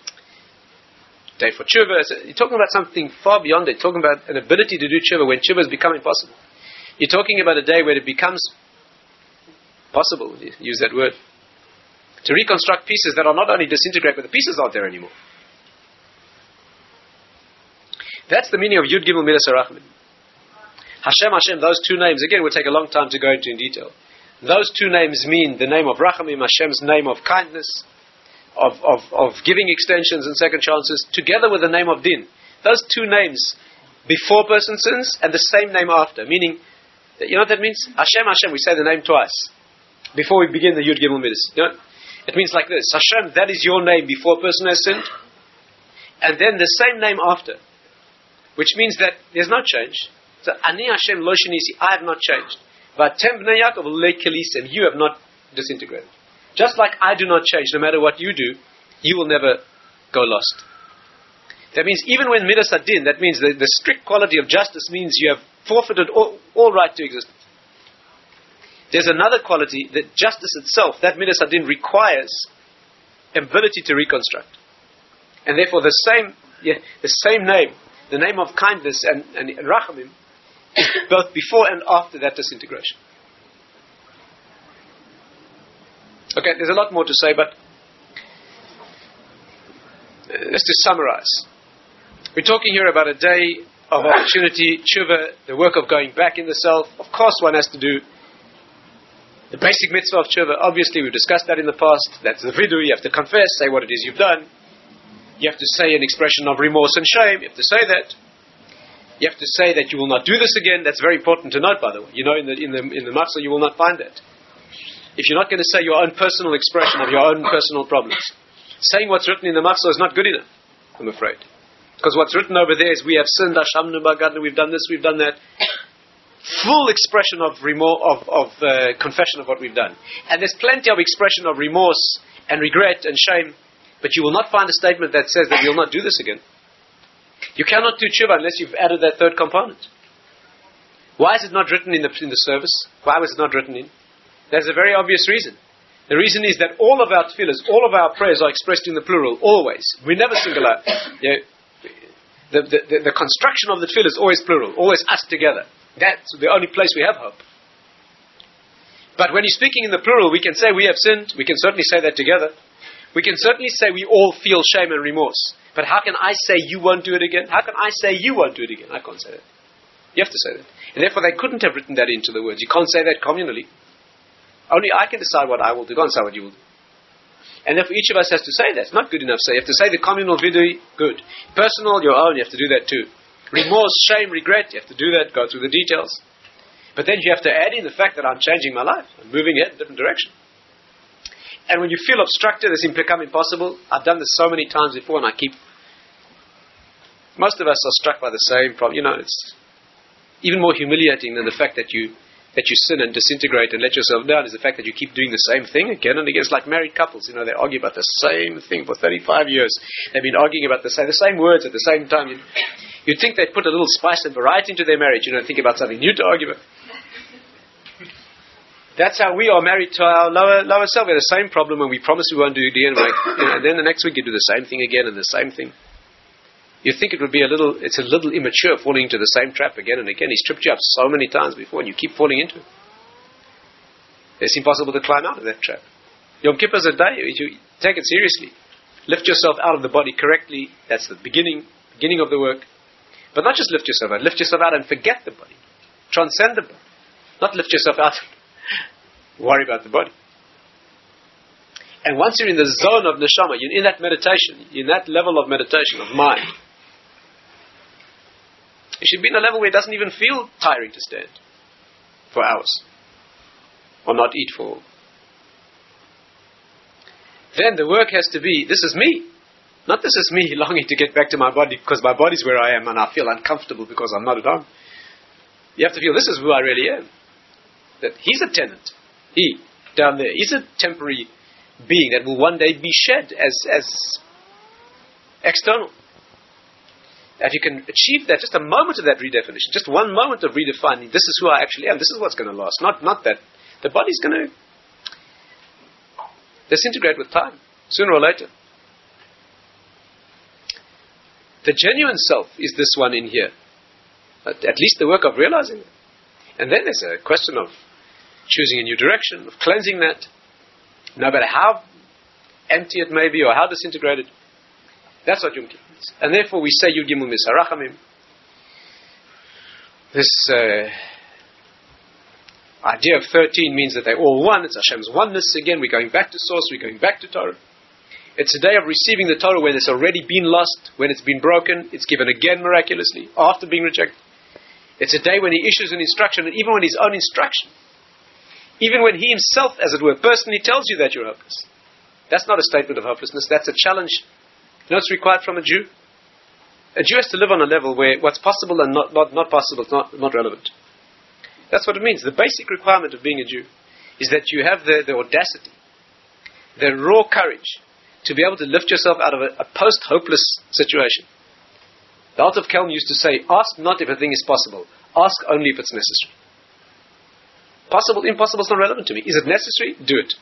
day for tshuva. You're talking about something far beyond it. You're talking about an ability to do tshuva when tshuva has become impossible. You're talking about a day where it becomes possible, use that word, to reconstruct pieces that are not only disintegrate, but the pieces aren't there anymore. That's the meaning of Yud Gimel Midas Hashem Hashem, those two names, again, will take a long time to go into in detail. Those two names mean the name of Rachamim, Hashem's name of kindness, of, of, of giving extensions and second chances, together with the name of Din. Those two names before person sins and the same name after, meaning, you know what that means? Hashem, Hashem, we say the name twice before we begin the Yud Gimel Midas. You know, it means like this Hashem, that is your name before a person has sinned, and then the same name after, which means that there's no change. So, Ani Hashem Lo I have not changed. Vatem Bnei Yaakov and you have not disintegrated. Just like I do not change, no matter what you do, you will never go lost. That means even when midas adin, that means the, the strict quality of justice means you have forfeited all, all right to existence. There's another quality that justice itself, that midas adin, requires ability to reconstruct, and therefore the same, yeah, the same name, the name of kindness and, and rachamim, *coughs* both before and after that disintegration. Okay, there's a lot more to say, but uh, let's just summarize. We're talking here about a day of opportunity, tshuva, the work of going back in the self. Of course, one has to do the basic mitzvah of tshuva. Obviously, we've discussed that in the past. That's the vidui. You have to confess, say what it is you've done. You have to say an expression of remorse and shame. You have to say that. You have to say that you will not do this again. That's very important to note, by the way. You know, in the in the in the machzor, you will not find that. If you're not going to say your own personal expression of your own personal problems, saying what's written in the machzor is not good enough. I'm afraid, because what's written over there is we have sinned, bagadnu, we've done this, we've done that. Full expression of remorse, of, of uh, confession of what we've done, and there's plenty of expression of remorse and regret and shame, but you will not find a statement that says that you'll not do this again. You cannot do tshuva unless you've added that third component. Why is it not written in the, in the service? Why was it not written in? There's a very obvious reason. The reason is that all of our tefillahs, all of our prayers are expressed in the plural, always. We never single out. The, the, the, construction of the tefillah is always plural, always us together. That's the only place we have hope. But when you're speaking in the plural, we can say we have sinned. We can certainly say that together. We can certainly say we all feel shame and remorse. But how can I say you won't do it again? How can I say you won't do it again? I can't say that. You have to say that. And therefore, they couldn't have written that into the words. You can't say that communally. Only I can decide what I will do. And say what you will do. And therefore, each of us has to say that. It's not good enough. So you have to say the communal vidui, good. Personal, your own, you have to do that too. Remorse, shame, regret, you have to do that, go through the details. But then you have to add in the fact that I'm changing my life. I'm moving it in a different direction. And when you feel obstructed, it's become impossible. I've done this so many times before, and I keep. Most of us are struck by the same problem. You know, it's even more humiliating than the fact that you that you sin and disintegrate and let yourself down is the fact that you keep doing the same thing again and again. It's like married couples. You know, they argue about the same thing for 35 years. They've been arguing about the same, the same words at the same time. You'd, you'd think they'd put a little spice and variety into their marriage. You know, think about something new to argue about. That's how we are married to our lower, lower self. We have the same problem when we promise we won't do it again, and then the next week you do the same thing again and the same thing. You think it would be a little, it's a little immature falling into the same trap again and again. He's tripped you up so many times before and you keep falling into it. It's impossible to climb out of that trap. Yom Kippur is a day, you take it seriously. Lift yourself out of the body correctly. That's the beginning, beginning of the work. But not just lift yourself out, lift yourself out and forget the body. Transcend the body. Not lift yourself out *laughs* worry about the body. And once you're in the zone of neshama, you're in that meditation, in that level of meditation, of mind, it should be in a level where it doesn't even feel tiring to stand for hours or not eat for. Then the work has to be this is me. Not this is me *laughs* longing to get back to my body because my body's where I am and I feel uncomfortable because I'm not at home. You have to feel this is who I really am. That he's a tenant. He, down there, is a temporary being that will one day be shed as, as external. If you can achieve that, just a moment of that redefinition, just one moment of redefining, this is who I actually am, this is what's going to last. Not, not that the body's going to disintegrate with time, sooner or later. The genuine self is this one in here. At, at least the work of realizing it. And then there's a question of choosing a new direction, of cleansing that, no matter how empty it may be or how disintegrated. That's what Yom Kippur is. And therefore we say Yud Gimel Midas Harachamim. This uh, idea of 13 means that they're all one. It's Hashem's oneness again. We're going back to source. We're going back to Torah. It's a day of receiving the Torah when it's already been lost, when it's been broken, it's given again miraculously after being rejected. It's a day when he issues an instruction, and even when his own instruction, even when he himself, as it were, personally tells you that you're hopeless. That's not a statement of hopelessness, that's a challenge. You know what's required from a Jew? A Jew has to live on a level where what's possible and not, not, not possible is not, not relevant. That's what it means. The basic requirement of being a Jew is that you have the, the audacity, the raw courage to be able to lift yourself out of a, a post hopeless situation. The Alter of Kelm used to say, Ask not if a thing is possible, ask only if it's necessary. Possible, impossible is not relevant to me. Is it necessary? Do it.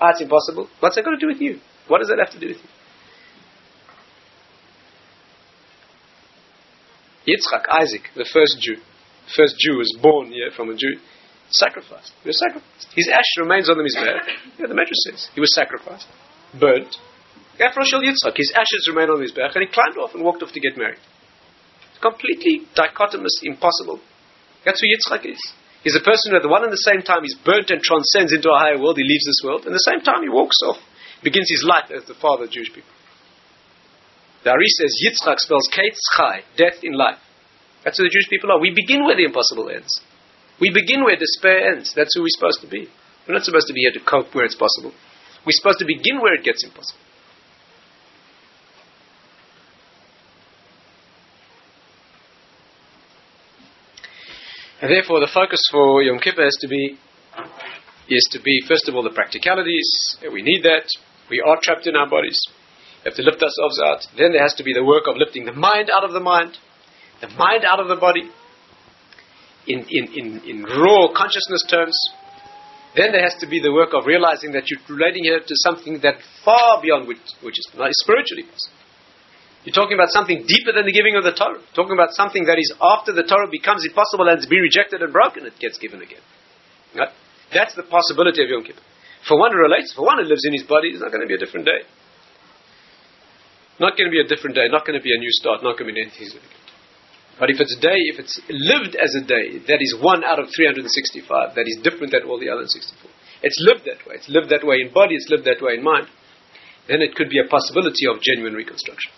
Ah, it's impossible. What's that got to do with you? What does that have to do with you? Yitzchak, Isaac, the first Jew, first Jew was born here from a Jew, sacrificed. He was sacrificed. His ash remains on the Mizbeach. Yeah, the Medrash says he was sacrificed, burnt. Efroshel Yitzchak, his ashes remain on the Mizbeach, and he climbed off and walked off to get married. Completely dichotomous, impossible. That's who Yitzchak is. He's a person who at the one and the same time he's burnt and transcends into a higher world, he leaves this world, and at the same time he walks off, begins his life as the father of Jewish people. The Ari says Yitzchak spells Ketz Chai, death in life. That's who the Jewish people are. We begin where the impossible ends. We begin where despair ends. That's who we're supposed to be. We're not supposed to be here to cope where it's possible. We're supposed to begin where it gets impossible. And therefore, the focus for Yom Kippur has to be is to be first of all the practicalities. We need that. We are trapped in our bodies. We have to lift ourselves out. Then there has to be the work of lifting the mind out of the mind, the mind out of the body, in, in, in, in raw consciousness terms. Then there has to be the work of realizing that you're relating here to something that far beyond which, which is not spiritually possible. You're talking about something deeper than the giving of the Torah. You're talking about something that is after the Torah becomes impossible and it's been rejected and broken, it gets given again. Right? That's the possibility of Yom Kippur. For one who relates, for one who lives in his body, it's not going to be a different day. Not going to be a different day, not going to be a new start, not going to be anything. But if it's a day, if it's lived as a day, that is one out of 365, that is different than all the other 64. It's lived that way. It's lived that way in body, it's lived that way in mind. Then it could be a possibility of genuine reconstruction.